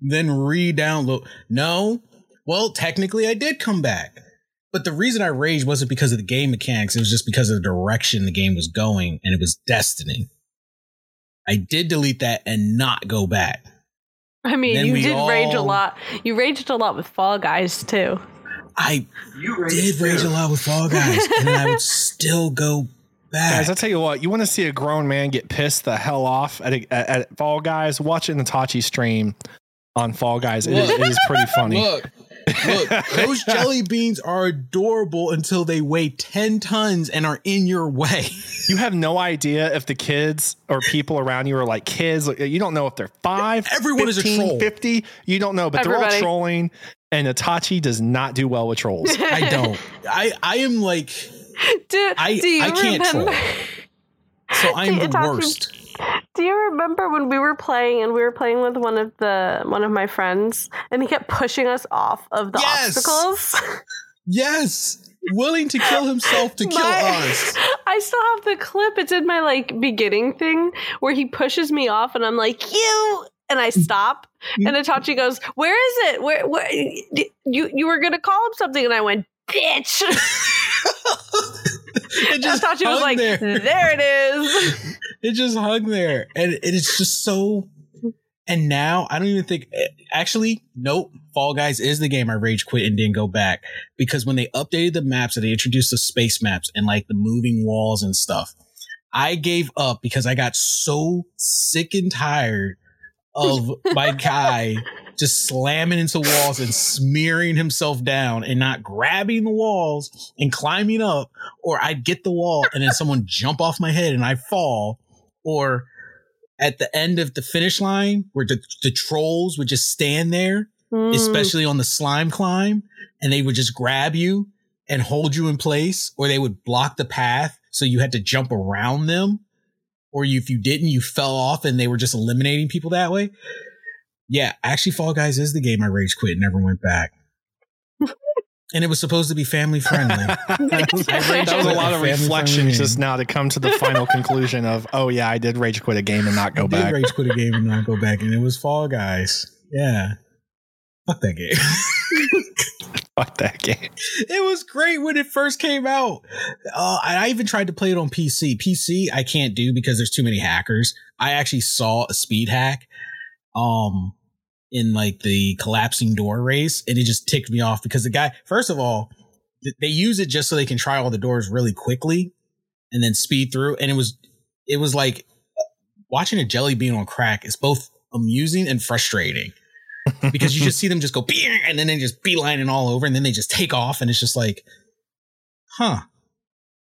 then re-download. No, well, technically, I did come back, but the reason I raged wasn't because of the game mechanics. It was just because of the direction the game was going, and it was Destiny. I did delete that and not go back. I mean Then you we did rage a lot. You raged a lot with Fall Guys too. I you did rage a lot with Fall Guys, and then I would still go back. Guys, I tell you what, you want to see a grown man get pissed the hell off at, a, at, at Fall Guys? Watch an Itachi stream on Fall Guys. It is, it is pretty funny. Look, look, those jelly beans are adorable until they weigh 10 tons and are in your way. You have no idea if the kids or people around you are like kids. You don't know if they're five, Everyone is a troll. 50. You don't know, but they're all trolling. And Itachi does not do well with trolls. I don't. I, I am like, Do, I, do you I can't remember? troll. So I'm the worst. Do you remember when we were playing and we were playing with one of the one of my friends and he kept pushing us off of the Yes. obstacles? Yes. Willing to kill himself to kill My- us. I still have the clip. It's in my like beginning thing where he pushes me off and I'm like, "You." And I stop, mm-hmm. and Itachi goes, "Where is it? Where? Where? You you were gonna call him something?" And I went, "Bitch!" It just Itachi was like, there. "There it is." It just hung there. And it is just so. And now I don't even think. Eh, actually, nope. Fall Guys is the game I rage quit and didn't go back because when they updated the maps and they introduced the space maps and like the moving walls and stuff, I gave up because I got so sick and tired of my guy just slamming into walls and smearing himself down and not grabbing the walls and climbing up, or I'd get the wall and then someone jump off my head and I fall, or at the end of the finish line where the, the trolls would just stand there, Mm. especially on the slime climb, and they would just grab you and hold you in place, or they would block the path so you had to jump around them, or you, if you didn't, you fell off and they were just eliminating people that way. Yeah, actually, Fall Guys is the game I rage quit and never went back. and it was supposed to be family friendly. that was a lot of Family reflection just now to come to the final conclusion of, oh yeah, I did rage quit a game and not go I did back. rage quit a game and not go back, and it was Fall Guys. Yeah, fuck that game. Fuck that game. it was great when it first came out. Uh, and I even tried to play it on PC. PC I can't do because there's too many hackers. I actually saw a speed hack, um, in like the collapsing door race, and it just ticked me off because the guy, first of all, th- they use it just so they can try all the doors really quickly and then speed through. And it was, it was like uh, watching a jelly bean on crack is both amusing and frustrating because you just see them just go "Beer," and then they just beelining all over and then they just take off and it's just like, huh.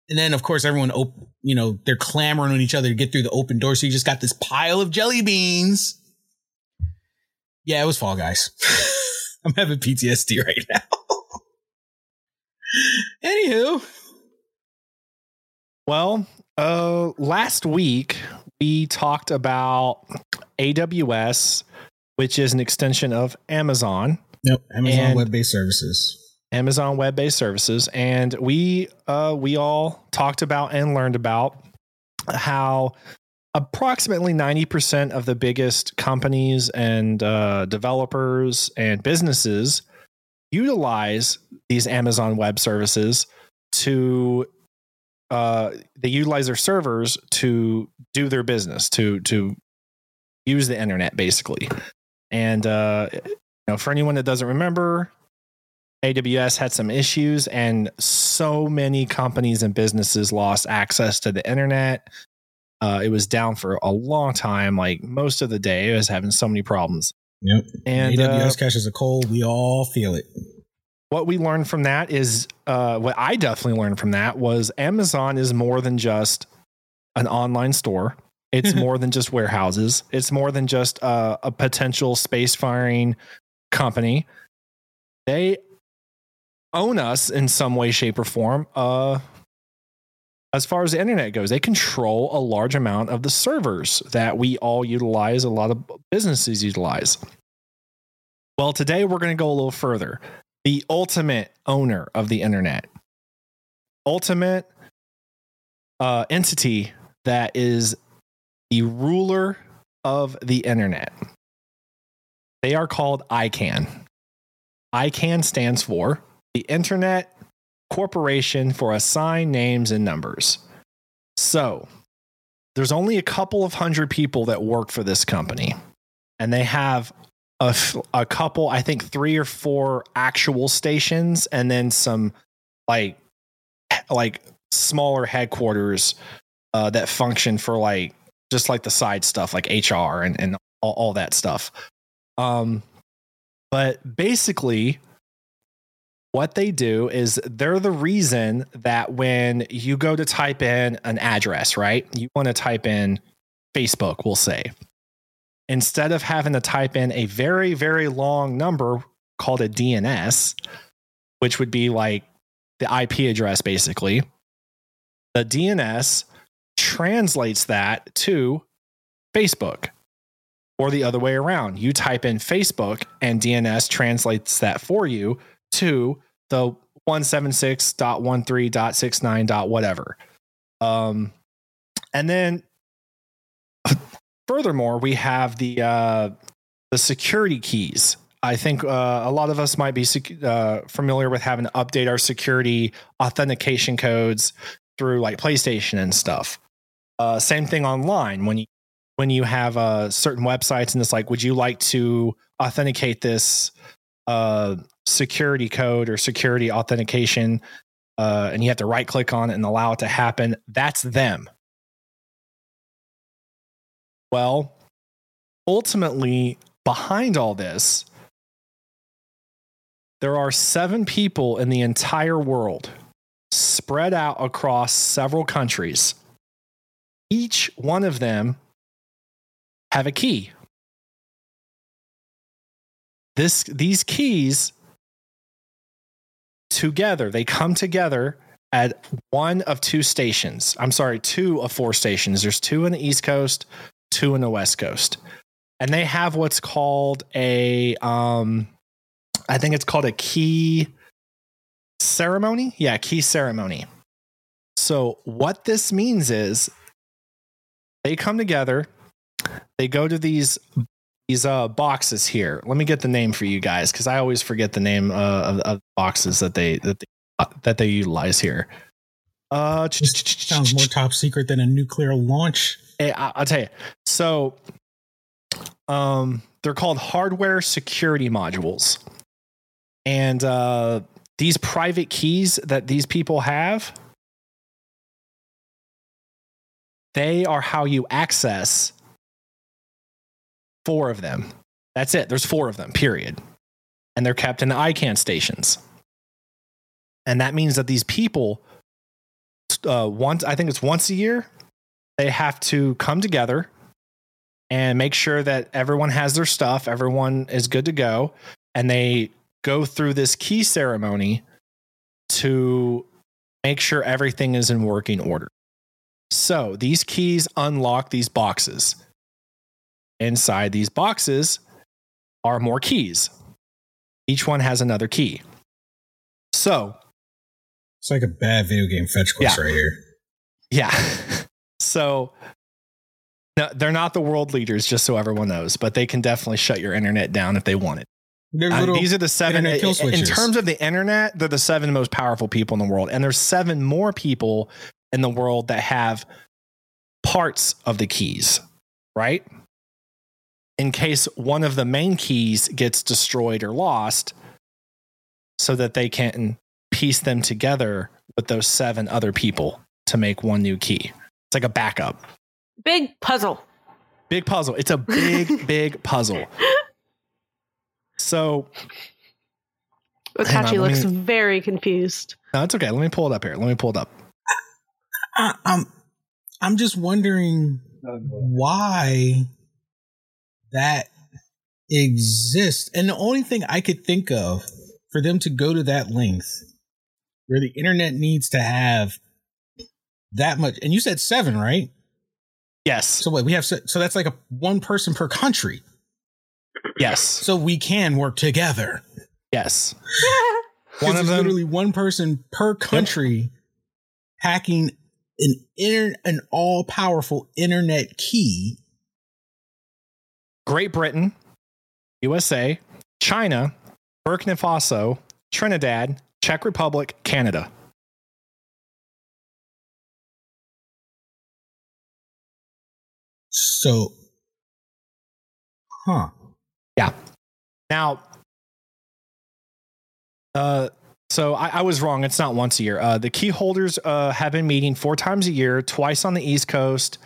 And then of course everyone, op- you know, they're clamoring on each other to get through the open door. So you just got this pile of jelly beans. Yeah, it was Fall Guys. I'm having PTSD right now. Anywho, Well, uh, last week we talked about AWS which is an extension of Amazon. Yep, Amazon Web Based Services. Amazon web-based services, and we uh, we all talked about and learned about how approximately ninety percent of the biggest companies and uh, developers and businesses utilize these Amazon Web Services to uh, they utilize their servers to do their business to to use the internet basically, and uh, you know for anyone that doesn't remember AWS had some issues, and so many companies and businesses lost access to the internet. Uh, it was down for a long time, like most of the day. It was having so many problems. Yep. And uh, AWS catches a cold. We all feel it. what we learned from that is uh, what I definitely learned from that was Amazon is more than just an online store. It's more than just warehouses. It's more than just uh, a potential space firing company. They own us in some way, shape, or form. Uh, as far as the internet goes, they control a large amount of the servers that we all utilize, a lot of businesses utilize. Well, today we're going to go a little further. The ultimate owner of the internet, ultimate uh, entity that is the ruler of the internet. They are called ICANN. ICANN stands for the Internet Corporation for Assigned Names and Numbers. So, there's only a couple of hundred people that work for this company, and they have a, f- a couple, I think three or four actual stations, and then some like like smaller headquarters uh, that function for like just like the side stuff, like HR and and all, all that stuff. Um, but basically, what they do is they're the reason that when you go to type in an address, right? You want to type in Facebook, we'll say. Instead of having to type in a very, very long number called a DNS, which would be like the IP address basically, the DNS translates that to Facebook or the other way around. You type in Facebook and DNS translates that for you to the 176.13.69. whatever. Um, and then furthermore, we have the uh, the security keys. I think uh, a lot of us might be sec- uh, familiar with having to update our security authentication codes through like PlayStation and stuff. Uh, same thing online when you when you have uh, certain websites and it's like, would you like to authenticate this uh, security code or security authentication? Uh, and you have to right click on it and allow it to happen. That's them. Well, ultimately, behind all this, there are seven people in the entire world spread out across several countries. Each one of them have a key. This these keys together, they come together at one of two stations. I'm sorry, two of four stations. There's two in the East Coast, two in the West Coast. And they have what's called a um I think it's called a key ceremony. Yeah, key ceremony. So what this means is they come together, they go to these these uh boxes here. Let me get the name for you guys because I always forget the name uh, of, of boxes that they that they uh, that they utilize here. Uh, Sounds more top secret than a nuclear launch. I- I'll tell you. So, um, they're called hardware security modules, and uh, these private keys that these people have, they are how you access four of them. That's it. There's four of them. Period, and they're kept in the ICANN stations, and that means that these people, uh, once I think it's once a year, they have to come together and make sure that everyone has their stuff, everyone is good to go, and they go through this key ceremony to make sure everything is in working order. So these keys unlock these boxes. Inside these boxes, are more keys. Each one has another key. So, It's like a bad video game fetch quest Yeah. right here. yeah. so, no, they're not the world leaders, just so everyone knows, but they can definitely shut your internet down if they want it. Uh, these are the seven. in switches. terms of the internet, they're the seven most powerful people in the world, and there's seven more people in the world that have parts of the keys, right? In case one of the main keys gets destroyed or lost, so that they can piece them together with those seven other people to make one new key. It's like a backup. Big puzzle. Big puzzle. It's a big, big puzzle. So Hang on, looks me- very confused. no, it's okay. Let me pull it up here. Let me pull it up. I, I'm, I'm just wondering why that exists. And the only thing I could think of for them to go to that length where the internet needs to have that much, and you said seven, right? Yes. So wait, we have, se- so that's like a one person per country. Yes. So we can work together. Yes. One One of them- literally one person per country hacking an inter- an all powerful internet key. Great Britain, USA, China, Burkina Faso, Trinidad, Czech Republic, Canada. So, huh? Yeah. Now, uh, so I, I was wrong. It's not once a year. Uh, the key holders uh, have been meeting four times a year, twice on the East Coast,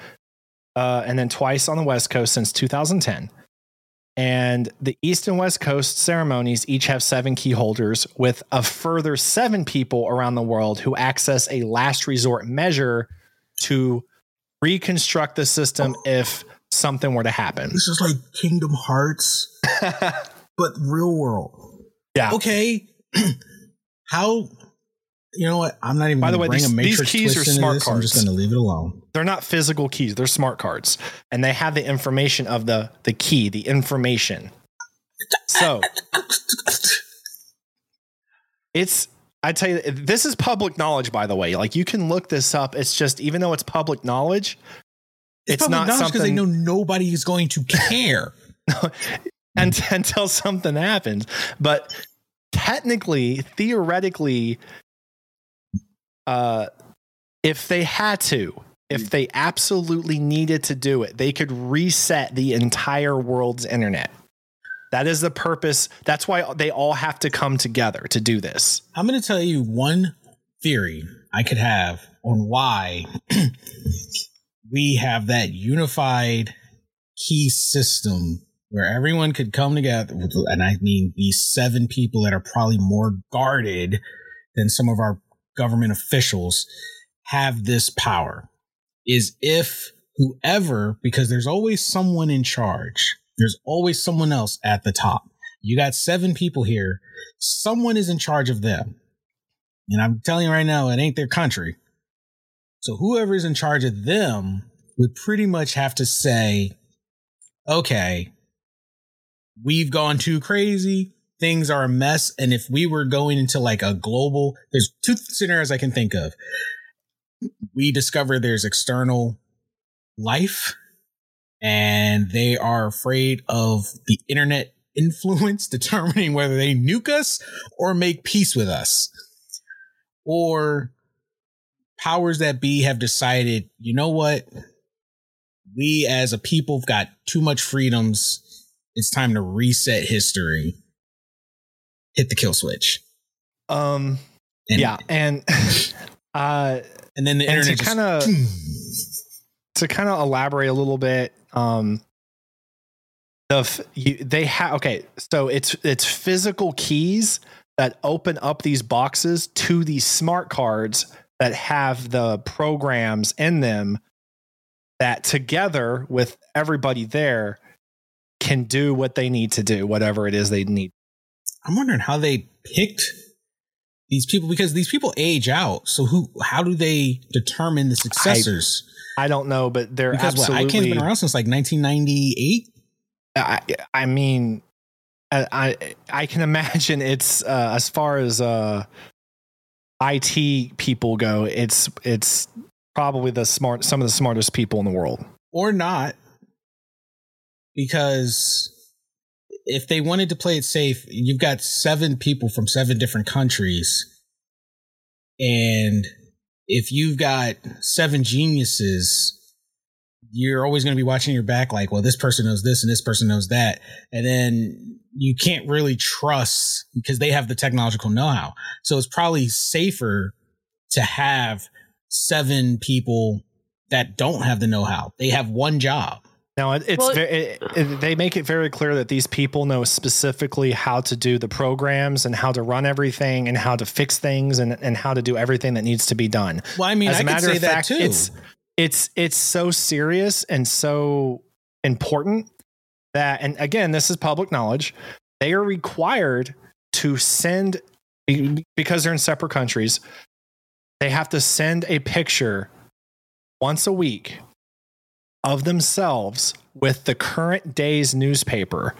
uh, and then twice on the West Coast since 2010. And the East and West Coast ceremonies each have seven key holders, with a further seven people around the world who access a last resort measure to reconstruct the system if something were to happen. This is like Kingdom Hearts, but real world. yeah. Okay, how? You know what? I'm not even. By the way, these- a these keys are smart this. I'm just going to leave it alone. they're not physical keys they're smart cards and they have the information of the the key the information so it's i tell you this is public knowledge by the way like you can look this up it's just even though it's public knowledge it's, public not knowledge because they know nobody is going to care. and, until something happens but technically theoretically uh if they had to if they absolutely needed to do it they could reset the entire world's internet. That is the purpose. That's why they all have to come together to do this. I'm going to tell you one theory I could have on why we have that unified key system where everyone could come together. And I mean, these seven people that are probably more guarded than some of our government officials have this power is if whoever, because there's always someone in charge, there's always someone else at the top. You got seven people here. Someone is in charge of them. And I'm telling you right now, it ain't their country. So whoever is in charge of them would pretty much have to say, okay, we've gone too crazy. Things are a mess. And if we were going into like a global, there's two scenarios I can think of. We discover there's external life and they are afraid of the internet influence determining whether they nuke us or make peace with us. Or powers that be have decided, you know what? We as a people have got too much freedoms. It's time to reset history. Hit the kill switch. um And, yeah and uh And then the And internet to just- kinda- to kind of elaborate a little bit um the f- you, they have okay so it's it's physical keys that open up these boxes to these smart cards that have the programs in them that together with everybody there can do what they need to do whatever it is they need I'm wondering how they picked these people because these people age out. So who? How do they determine the successors? i don't know but they're because what, absolutely ICANN's been around since like 1998. I, I mean I I, I can imagine it's uh, as far as uh, IT people go, it's it's probably the smart some of the smartest people in the world. or not because if they wanted to play it safe you've got seven people from seven different countries. And if you've got seven geniuses you're always going to be watching your back like well this person knows this and this person knows that. And then you can't really trust because they have the technological know-how. So it's probably safer to have seven people that don't have the know-how. They have one job Now it's Well- ve- it, it, they make it very clear that these people know specifically how to do the programs and how to run everything and how to fix things and, and how to do everything that needs to be done. well i mean As i a matter say of fact, it's it's it's so serious and so important that and again, this is public knowledge. They are required to send because they're in separate countries. They have to send a picture once a week of themselves with the current day's newspaper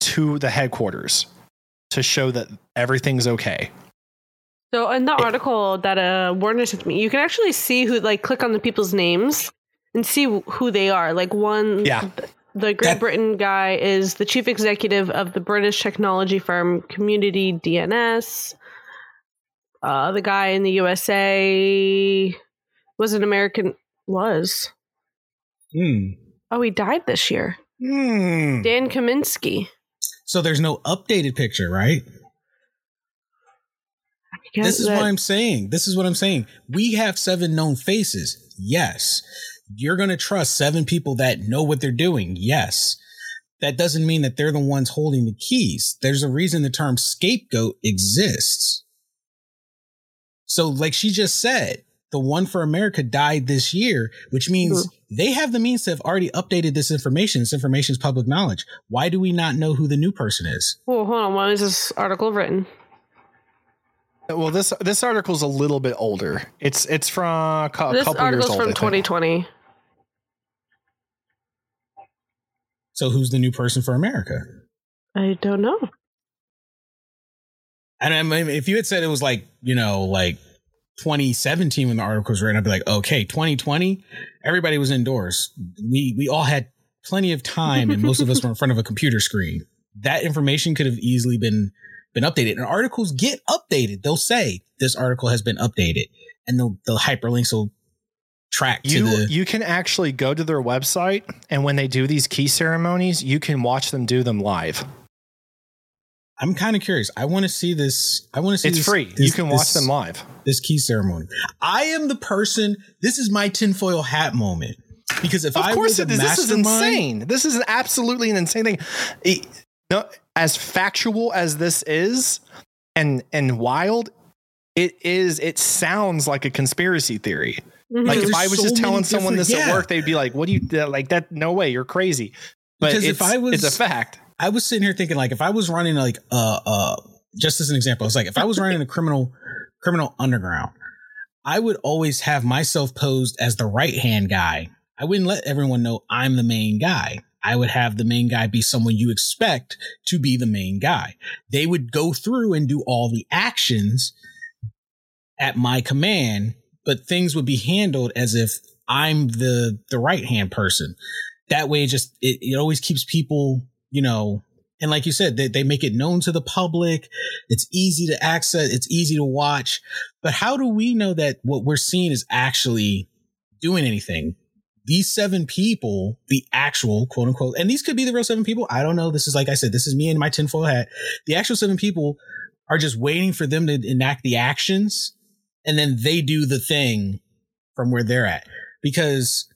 to the headquarters to show that everything's okay. So in the article that uh Warner sent me, you can actually see who like click on the people's names and see who they are. Like one, Yeah. the Great That- Britain guy is the chief executive of the British technology firm Community DNS. Uh, the guy in the USA was an American. Was Hmm. oh he died this year. Hmm. Dan Kaminsky. So there's no updated picture, right? This is guess what I'm saying. This is what I'm saying. We have seven known faces. Yes. You're going to trust seven people that know what they're doing. Yes. That doesn't mean that they're the ones holding the keys. There's a reason the term scapegoat exists. So, like she just said, the one for America died this year, which means mm-hmm. they have the means to have already updated this information. This information is public knowledge. Why do we not know who the new person is? Well, hold on. When was this article written? Well, this this article is a little bit older. It's it's from a cou- this couple years article's old. from I think. 2020. So, who's the new person for America? I don't know. And I mean, if you had said it was like, you know, like 2017 when the article was written, I'd be like, okay, 2020, everybody was indoors. We we all had plenty of time, and most of us were in front of a computer screen. That information could have easily been been updated. And articles get updated. They'll say this article has been updated, and the the hyperlinks will track to You the. you can actually go to their website, and when they do these key ceremonies, you can watch them do them live. I'm kind of curious. I want to see this. I want to see. It's this- free. this- you can watch this- them live. this key ceremony. I am the person. This is my tinfoil hat moment because if Of I course was a it is. This is insane. This is an absolutely an insane thing. It- no, as factual as this is, and and wild, it is. It sounds like a conspiracy theory. Mhm. Like if I was so just telling someone this different- at work, they'd be like, "What do you like that? No way, you're crazy." But Because if I was- it's a fact. I was sitting here thinking like if I was running like uh uh just as an example, it's like if I was running a criminal criminal underground, I would always have myself posed as the right hand guy. I wouldn't let everyone know I'm the main guy. I would have the main guy be someone you expect to be the main guy. They would go through and do all the actions at my command, but things would be handled as if I'm the the right hand person. That way, it just it, it always keeps people, you know, and like you said, they, they make it known to the public. It's easy to access. It's easy to watch. But how do we know that what we're seeing is actually doing anything? These seven people, the actual quote unquote, and these could be the real seven people. I don't know. This is like I said, this is me in my tinfoil hat. The actual seven people are just waiting for them to enact the actions and then they do the thing from where they're at. Because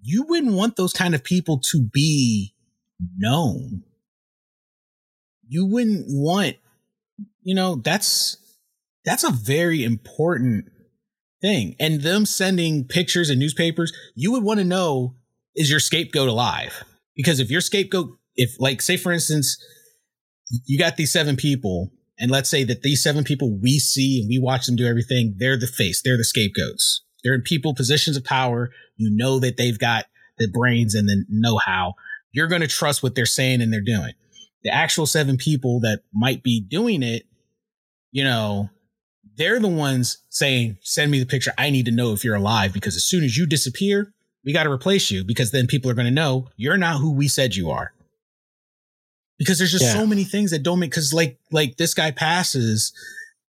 you wouldn't want those kind of people to be known. You wouldn't want, you know, that's that's a very important thing. And them sending pictures and newspapers, you would want to know is your scapegoat alive? Because if your scapegoat, if like say for instance, you got these seven people, and let's say that these seven people we see and we watch them do everything, they're the face, they're the scapegoats. They're in people positions of power. You know that they've got the brains and the know how. You're going to trust what they're saying and they're doing. the actual seven people that might be doing it, you know, they're the ones saying, send me the picture. I need to know if you're alive because as soon as you disappear, we got to replace you because then people are going to know you're not who we said you are. Because there's just Yeah. so many things that don't make, cause like, like this guy passes,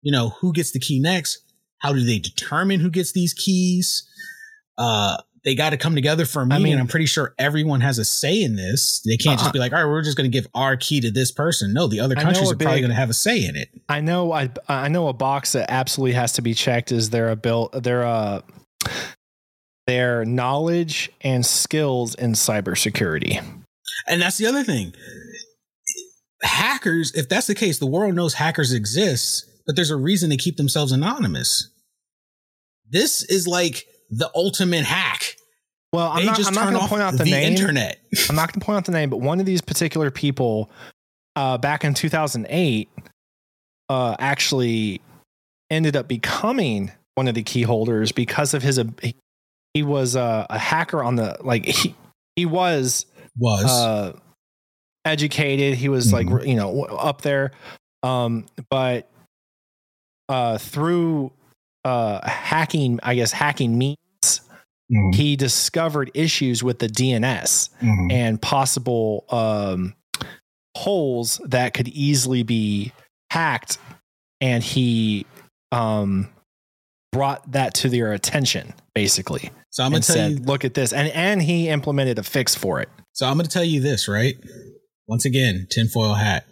you know, who gets the key next? How do they determine who gets these keys? Uh, they got to come together for a meeting. mean- I'm pretty sure everyone has a say in this. They can't Uh, just be like, all right, we're just going to give our key to this person. No, the other countries are probably going to have a say in it. I know I I know a box that absolutely has to be checked is their abil their uh their knowledge and skills in cybersecurity. And that's the other thing. Hackers, if that's the case, the world knows hackers exist, but there's a reason they keep themselves anonymous. This is like the ultimate hack. Well, I'm they not, just I'm not going to point out the, the name. internet. I'm not going to point out the name, but one of these particular people uh, back in 2008 uh, actually ended up becoming one of the key holders because of his. he- He was uh, a hacker on the like he he was Was uh, educated. He was like you know up there, um, but uh, through uh, hacking, I guess hacking means Mhm, he discovered issues with the DNS mhm. and possible um, holes that could easily be hacked, and he um, brought that to their attention basically so I'm gonna and tell said, you. "Look at this," and and he implemented a fix for it. So I'm gonna tell you this, right? Once again, tinfoil hat.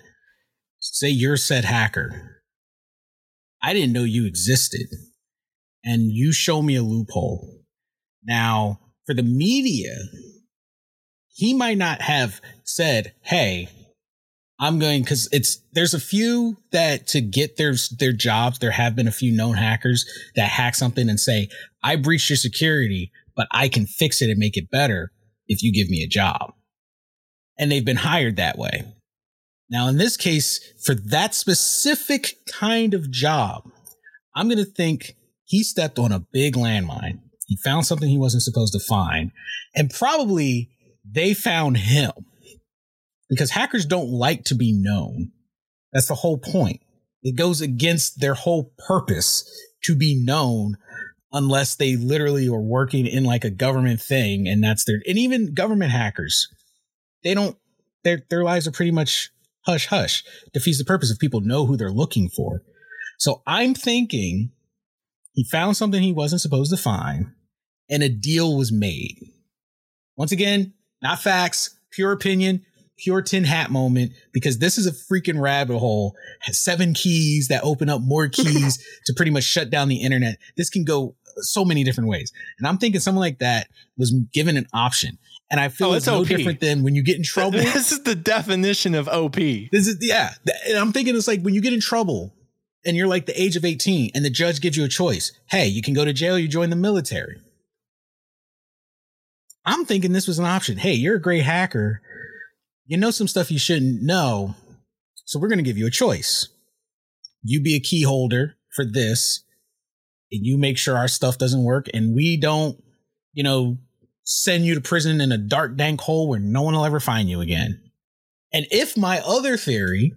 Say you're said hacker. I didn't know you existed, and you show me a loophole. Now, for the media, he might not have said, "Hey, I'm going," because it's there's a few that to get their their jobs. There have been a few known hackers that hack something and say, "I breached your security, but I can fix it and make it better if you give me a job." And they've been hired that way. Now, in this case, for that specific kind of job, I'm going to think he stepped on a big landmine. He found something he wasn't supposed to find, and probably they found him because hackers don't like to be known. That's the whole point. It goes against their whole purpose to be known unless they literally are working in like a government thing and that's their and even government hackers they don't their their lives are pretty much hush hush defeats the purpose if people know who they're looking for so i'm thinking he found something he wasn't supposed to find and a deal was made once again not facts pure opinion pure tin hat moment because this is a freaking rabbit hole has seven keys that open up more keys to pretty much shut down the internet this can go so many different ways and i'm thinking someone like that was given an option and i feel Oh, it's it's no different than when you get in trouble This is the definition of OP. this is yeah. And I'm thinking it's like when you get in trouble and you're like the age of 18 and the judge gives you a choice. Hey, you can go to jail, you join the military. I'm thinking this was an option. Hey, you're a great hacker. You know some stuff you shouldn't know. So we're going to give you a choice. You be a key holder for this and you make sure our stuff doesn't work and we don't, you know, send you to prison in a dark, dank hole where no one will ever find you again. And if my other theory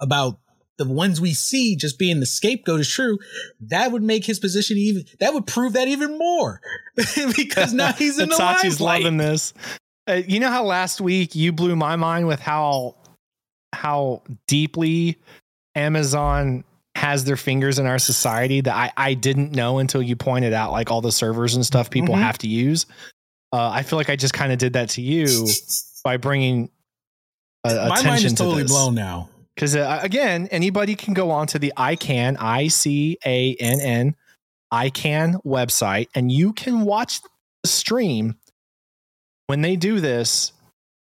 about the ones we see just being the scapegoat is true, that would make his position even, that would prove that even more because now he's in the Sachi's loving this. Uh, you know how last week you blew my mind with how how deeply Amazon has their fingers in our society that I, I didn't know until you pointed out like all the servers and stuff people Mhm. have to use. Uh, I feel like I just kind of did that to you by bringing uh, My attention mind is to totally this. blown now. Because uh, again, anybody can go on to the ICANN, I C A N N, ICANN website, and you can watch the stream when they do this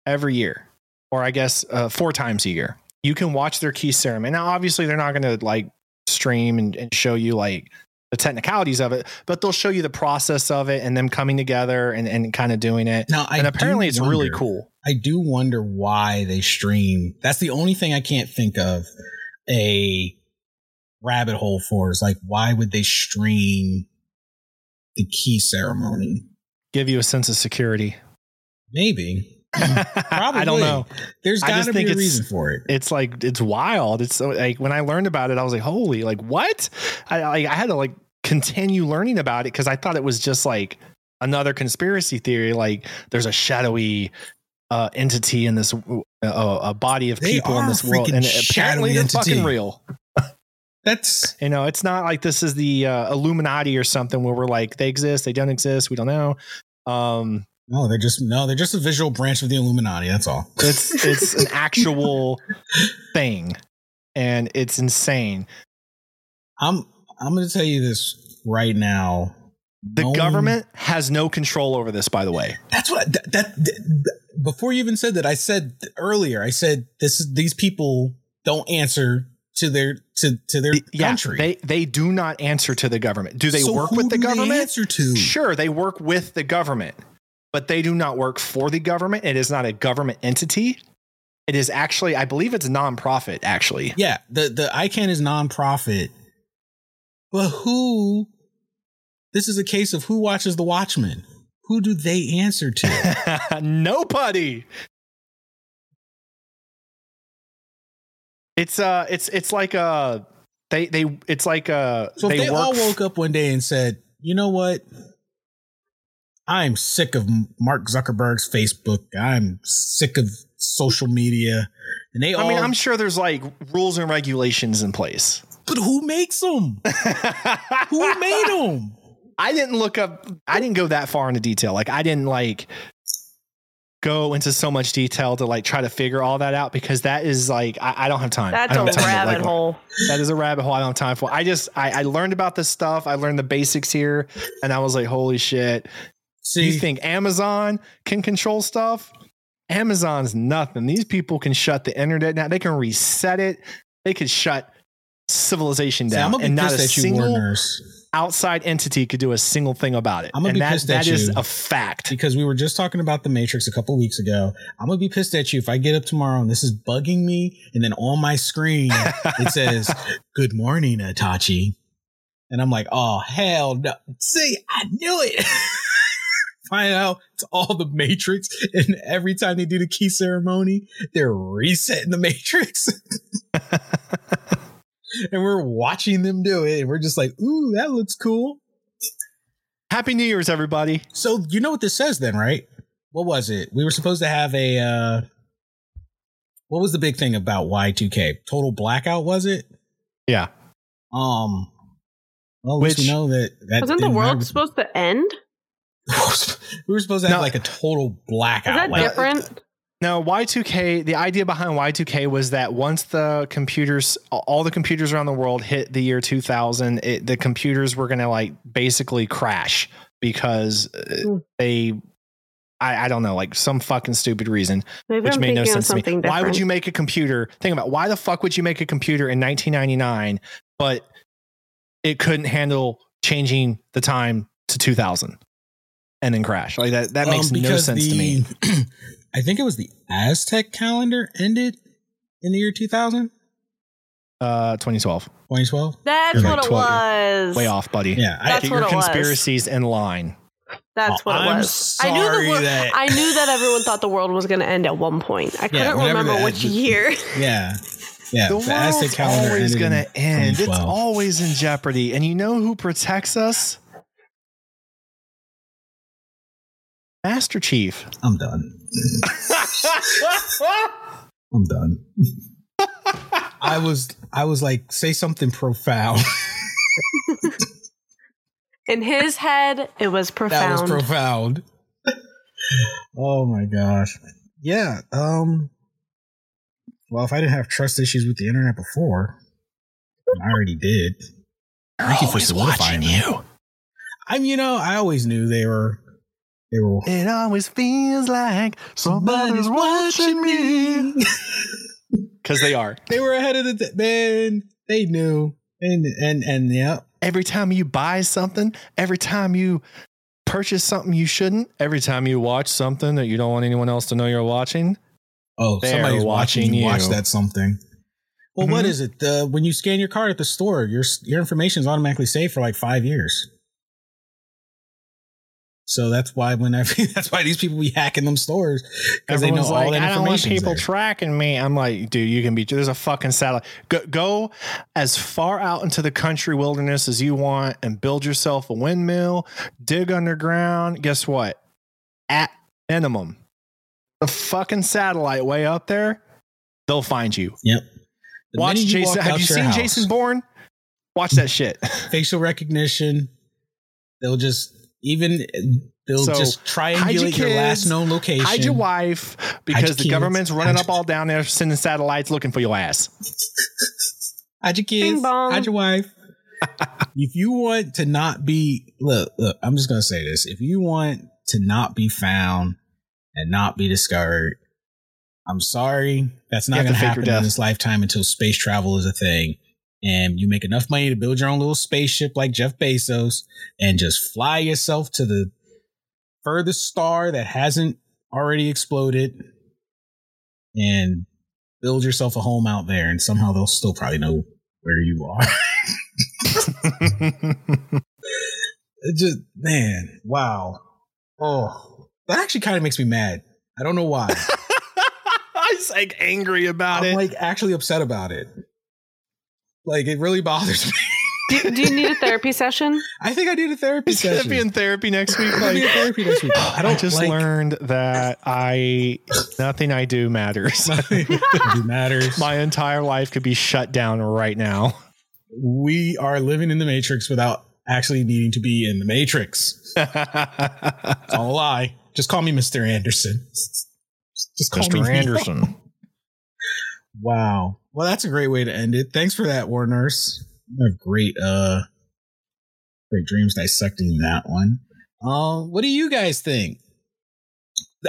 every year, or I guess uh, four times a year. You can watch their key ceremony. Now, obviously, they're not going to like stream and, and show you like the technicalities of it, but they'll show you the process of it and them coming together and, and kind of doing it. Now, I and apparently, do it's really cool. I do wonder why they stream. That's the only thing I can't think of a rabbit hole for is like, why would they stream the key ceremony? Give you a sense of security. Maybe. Probably. I don't know. There's got to be a reason for it. It's like it's wild. It's so like when I learned about it, I was like, holy, like what? I I, I had to like continue learning about it because I thought it was just like another conspiracy theory. Like there's a shadowy uh, entity in this uh, a body of They people in this world, and apparently they're entity. fucking real. That's You know, it's not like this is the uh, Illuminati or something where we're like they exist, they don't exist, we don't know. Um, no, they're just no, they're just a visual branch of the Illuminati. That's all. it's it's an actual thing, and it's insane. I'm I'm going to tell you this right now. The No government has no control over this, by the way. That's what that, that, that- before you even said that, I said earlier. I said this is these people don't answer to their to to their Yeah, country. they they do not answer to the government. Do they So work with the government? answer to? Sure, they work with the government, but they do not work for the government. It is not a government entity. It is actually, I believe, it's nonprofit. Actually, Yeah, the the ICANN is nonprofit, but who? This is a case of who watches the Watchmen. Who do they answer to? nobody. It's uh, it's it's like uh, they they it's like uh, So if they, they, all woke up one day and said, "You know what? I'm sick of Mark Zuckerberg's Facebook. I'm sick of social media," and they all. I mean, I'm sure there's like rules and regulations in place. but who makes them? who made them? I didn't look up. I didn't go that far into detail. Like I didn't like go into so much detail to like try to figure all that out because that is like I, I don't have time. That's I don't a have time to, rabbit like, hole. That is a rabbit hole. I don't have time for. I just I, I learned about this stuff. I learned the basics here, and I was like, holy shit! See, you think Amazon can control stuff? Amazon's nothing. These people can shut the internet down. They can reset it. They could shut civilization see, down, I'm gonna be and not a at you, single Warners, outside entity could do a single thing about it. I'm gonna and be that, pissed at that is you. a fact. because we were just talking about the Matrix a couple weeks ago. I'm gonna be pissed at you if I get up tomorrow and this is bugging me, and then on my screen it says "Good morning, Itachi. and I'm like, "Oh hell no!" See, I knew it. Find out it's all the Matrix, and every time they do the key ceremony, they're resetting the Matrix. and we're watching them do it, and we're just like, "Ooh, that looks cool." Happy New Year's, everybody. So you know what this says then, right? What was it? We were supposed to have a uh what was the big thing about Y2K? Total blackout was it? Yeah. Um well, at least Which- we know that that Wasn't the world happen. supposed to end? we were supposed to have No. like a total blackout. Is blackout. that like, different? Now, Y2K, the idea behind Y2K was that once the computers, all the computers around the world hit the year 2000, it, the computers were going to like basically crash because uh, Hmm. they, I, I don't know, like some fucking stupid reason, Maybe which I'm made no sense to me. something Why would you make a computer? Think about why the fuck would you make a computer in 1999, but it couldn't handle changing the time to 2000 and then crash? Like that, that makes um, no because sense to me. the- I think it was the Aztec calendar ended in the year 2000, Uh, 2012. 2012. That's You're like what it 12 was. Way off, buddy. Yeah, I, That's Get what your it was. conspiracies in line. That's what it I'm was. I knew sorry the wor- that- I knew that everyone thought the world was going to end at one point. I couldn't whenever remember that- which year. yeah. Yeah, The the Aztec world's calendar always ended going to end. It's 2012. always in jeopardy. And you know who protects us? Master Chief. I'm done. I'm done. I was I was like, say something profound. In his head, it was profound. that was profound. oh my gosh. Yeah. Um well if I didn't have trust issues with the internet before, I already did. Thank you for solidifying that. I'm you know, I always knew they were It always feels like somebody's watching me. Because they are. they were ahead of the t- man. They knew. And and and yeah. Every time you buy something, every time you purchase something you shouldn't, every time you watch something that you don't want anyone else to know you're watching, Oh, somebody's watching watching you. Watch that something. Well, what Mhm. is it? The when you scan your card at the store, your your information is automatically saved for like five years. So that's why whenever that's why these people be hacking them stores because they know Everyone's all like, that I don't want people tracking me. I'm like, dude, you can be. There's a fucking satellite. Go, go as far out into the country wilderness as you want, and build yourself a windmill. Dig underground. Guess what? At minimum, the fucking satellite way up there, they'll find you. yep. The Watch you Jason. Have you seen house, Jason Bourne? Watch that shit. facial recognition? They'll just even uh, they'll So, just hide your triangulate your, last kids, known location. Hide your wife because your the kids, government's running hide up all down there, sending satellites looking for your ass. Hide your Bing kids. bong. Hide your wife. if you want to not be look, look, I'm just gonna say this. If you want to not be found and not be discovered, I'm sorry. That's not have to gonna happen in this lifetime until space travel is a thing. And you make enough money to build your own little spaceship like Jeff Bezos and just fly yourself to the furthest star that hasn't already exploded and build yourself a home out there and somehow they'll still probably know where you are. just man, wow. Oh, that actually kind of makes me mad. I don't know why. I was like angry about it. I'm like actually upset about it. Like it really bothers me. Do, do you need a therapy session? I think I need a therapy He's gonna session. be in therapy next week. I'm be Like, therapy next week. I I don't just like, learned that I nothing I do matters. it matters. My entire life could be shut down right now. we are living in the matrix without actually needing to be in the matrix. It's all a lie. Just call me Mr. Anderson. Just call me Mr. Neil. Anderson. Wow. Well, that's a great way to end it. Thanks for that, War Nurse. Great, uh, great dreams dissecting that one. Uh, what do you guys think?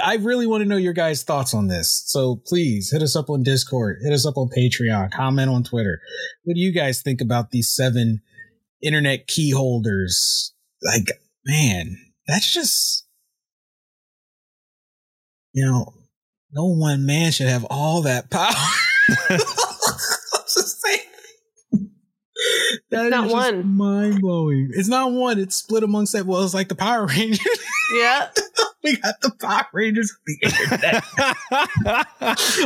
I really want to know your guys' thoughts on this. So please hit us up on Discord, hit us up on Patreon, comment on Twitter. What do you guys think about these seven internet key holders? Like, man, that's just, you know, no one man should have all that power. just saying. That is not just one. Mind blowing. It's not one. It's split amongst that. Well, it's like the Power Rangers. Yeah. we got the Power Rangers of the internet.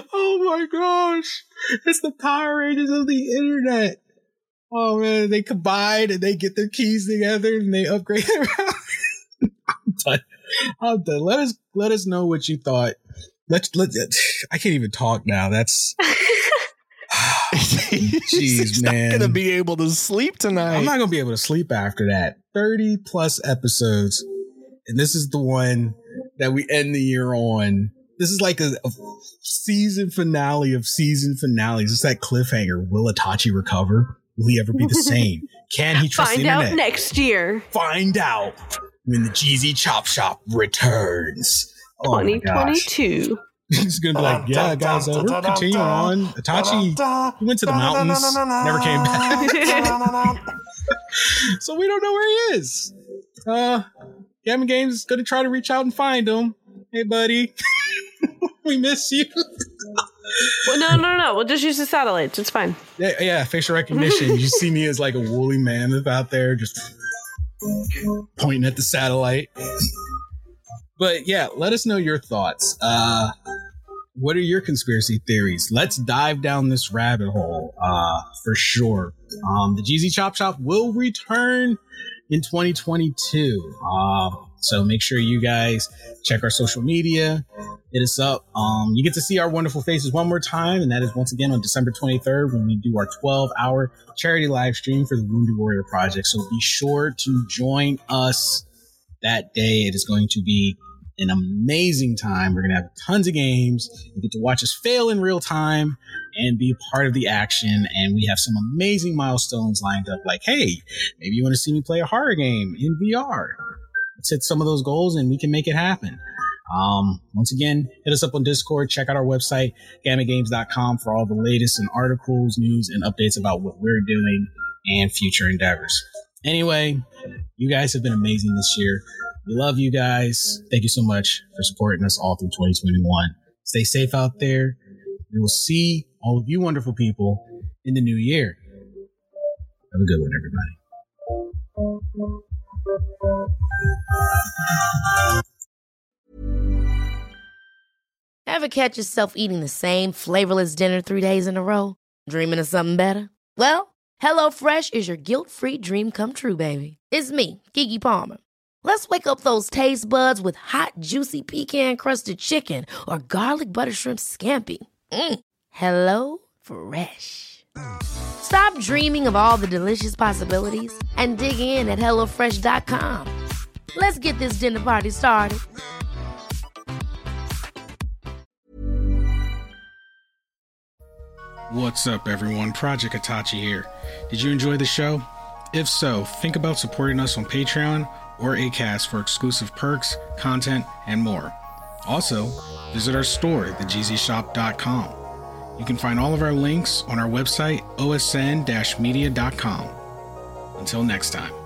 oh my gosh. It's the Power Rangers of the internet. Oh man, they combine and they get their keys together and they upgrade their I'm done. I'm done. Let us let us know what you thought. Let's let I can't even talk now. That's He's not gonna be able to sleep tonight. I'm not gonna be able to sleep after that. 30 plus episodes. And this is the one that we end the year on. This is like a, a season finale of season finales. It's that cliffhanger. Will Itachi recover? Will he ever be the same? Can he trust Find the out internet? next year. Find out when the Jeezy Chop Shop returns. Oh my gosh. 2022. He's gonna be like, yeah, guys, uh, we're continuing on. Itachi he went to the mountains, never came back. so we don't know where he is. Uh, Gamma Games is gonna try to reach out and find him. Hey, buddy, we miss you. Well, no, no, no. We'll just use the satellites. It's fine. Yeah, yeah, facial recognition. you see me as like a woolly mammoth out there, just pointing at the satellite. But yeah, let us know your thoughts. Uh, what are your conspiracy theories? Let's dive down this rabbit hole uh, for sure. Um, the Jeezy Chop Shop will return in 2022. Uh, so make sure you guys check our social media, hit us up. Um, you get to see our wonderful faces one more time, and that is once again on December 23rd when we do our 12 hour charity live stream for the Wounded Warrior Project. So be sure to join us that day. It is going to be an amazing time. We're going to have tons of games. You get to watch us fail in real time and be part of the action. And we have some amazing milestones lined up like, hey, maybe you want to see me play a horror game in VR. Let's hit some of those goals and we can make it happen. Um, once again, hit us up on Discord. Check out our website, gammagames.com for all the latest and articles, news, and updates about what we're doing and future endeavors. Anyway, you guys have been amazing this year. We love you guys. Thank you so much for supporting us all through 2021. Stay safe out there. We will see all of you wonderful people in the new year. Have a good one, everybody. Ever catch yourself eating the same flavorless dinner three days in a row? Dreaming of something better? Well, HelloFresh is your guilt free dream come true, baby. It's me, Keke Palmer. Let's wake up those taste buds with hot, juicy pecan crusted chicken or garlic butter shrimp scampi. Mm. Hello Fresh. Stop dreaming of all the delicious possibilities and dig in at HelloFresh.com. Let's get this dinner party started. What's up, everyone? Project Itachi here. Did you enjoy the show? If so, think about supporting us on Patreon or ACAST for exclusive perks, content, and more. Also, visit our store, thegzshop.com. You can find all of our links on our website, osn media.com. Until next time.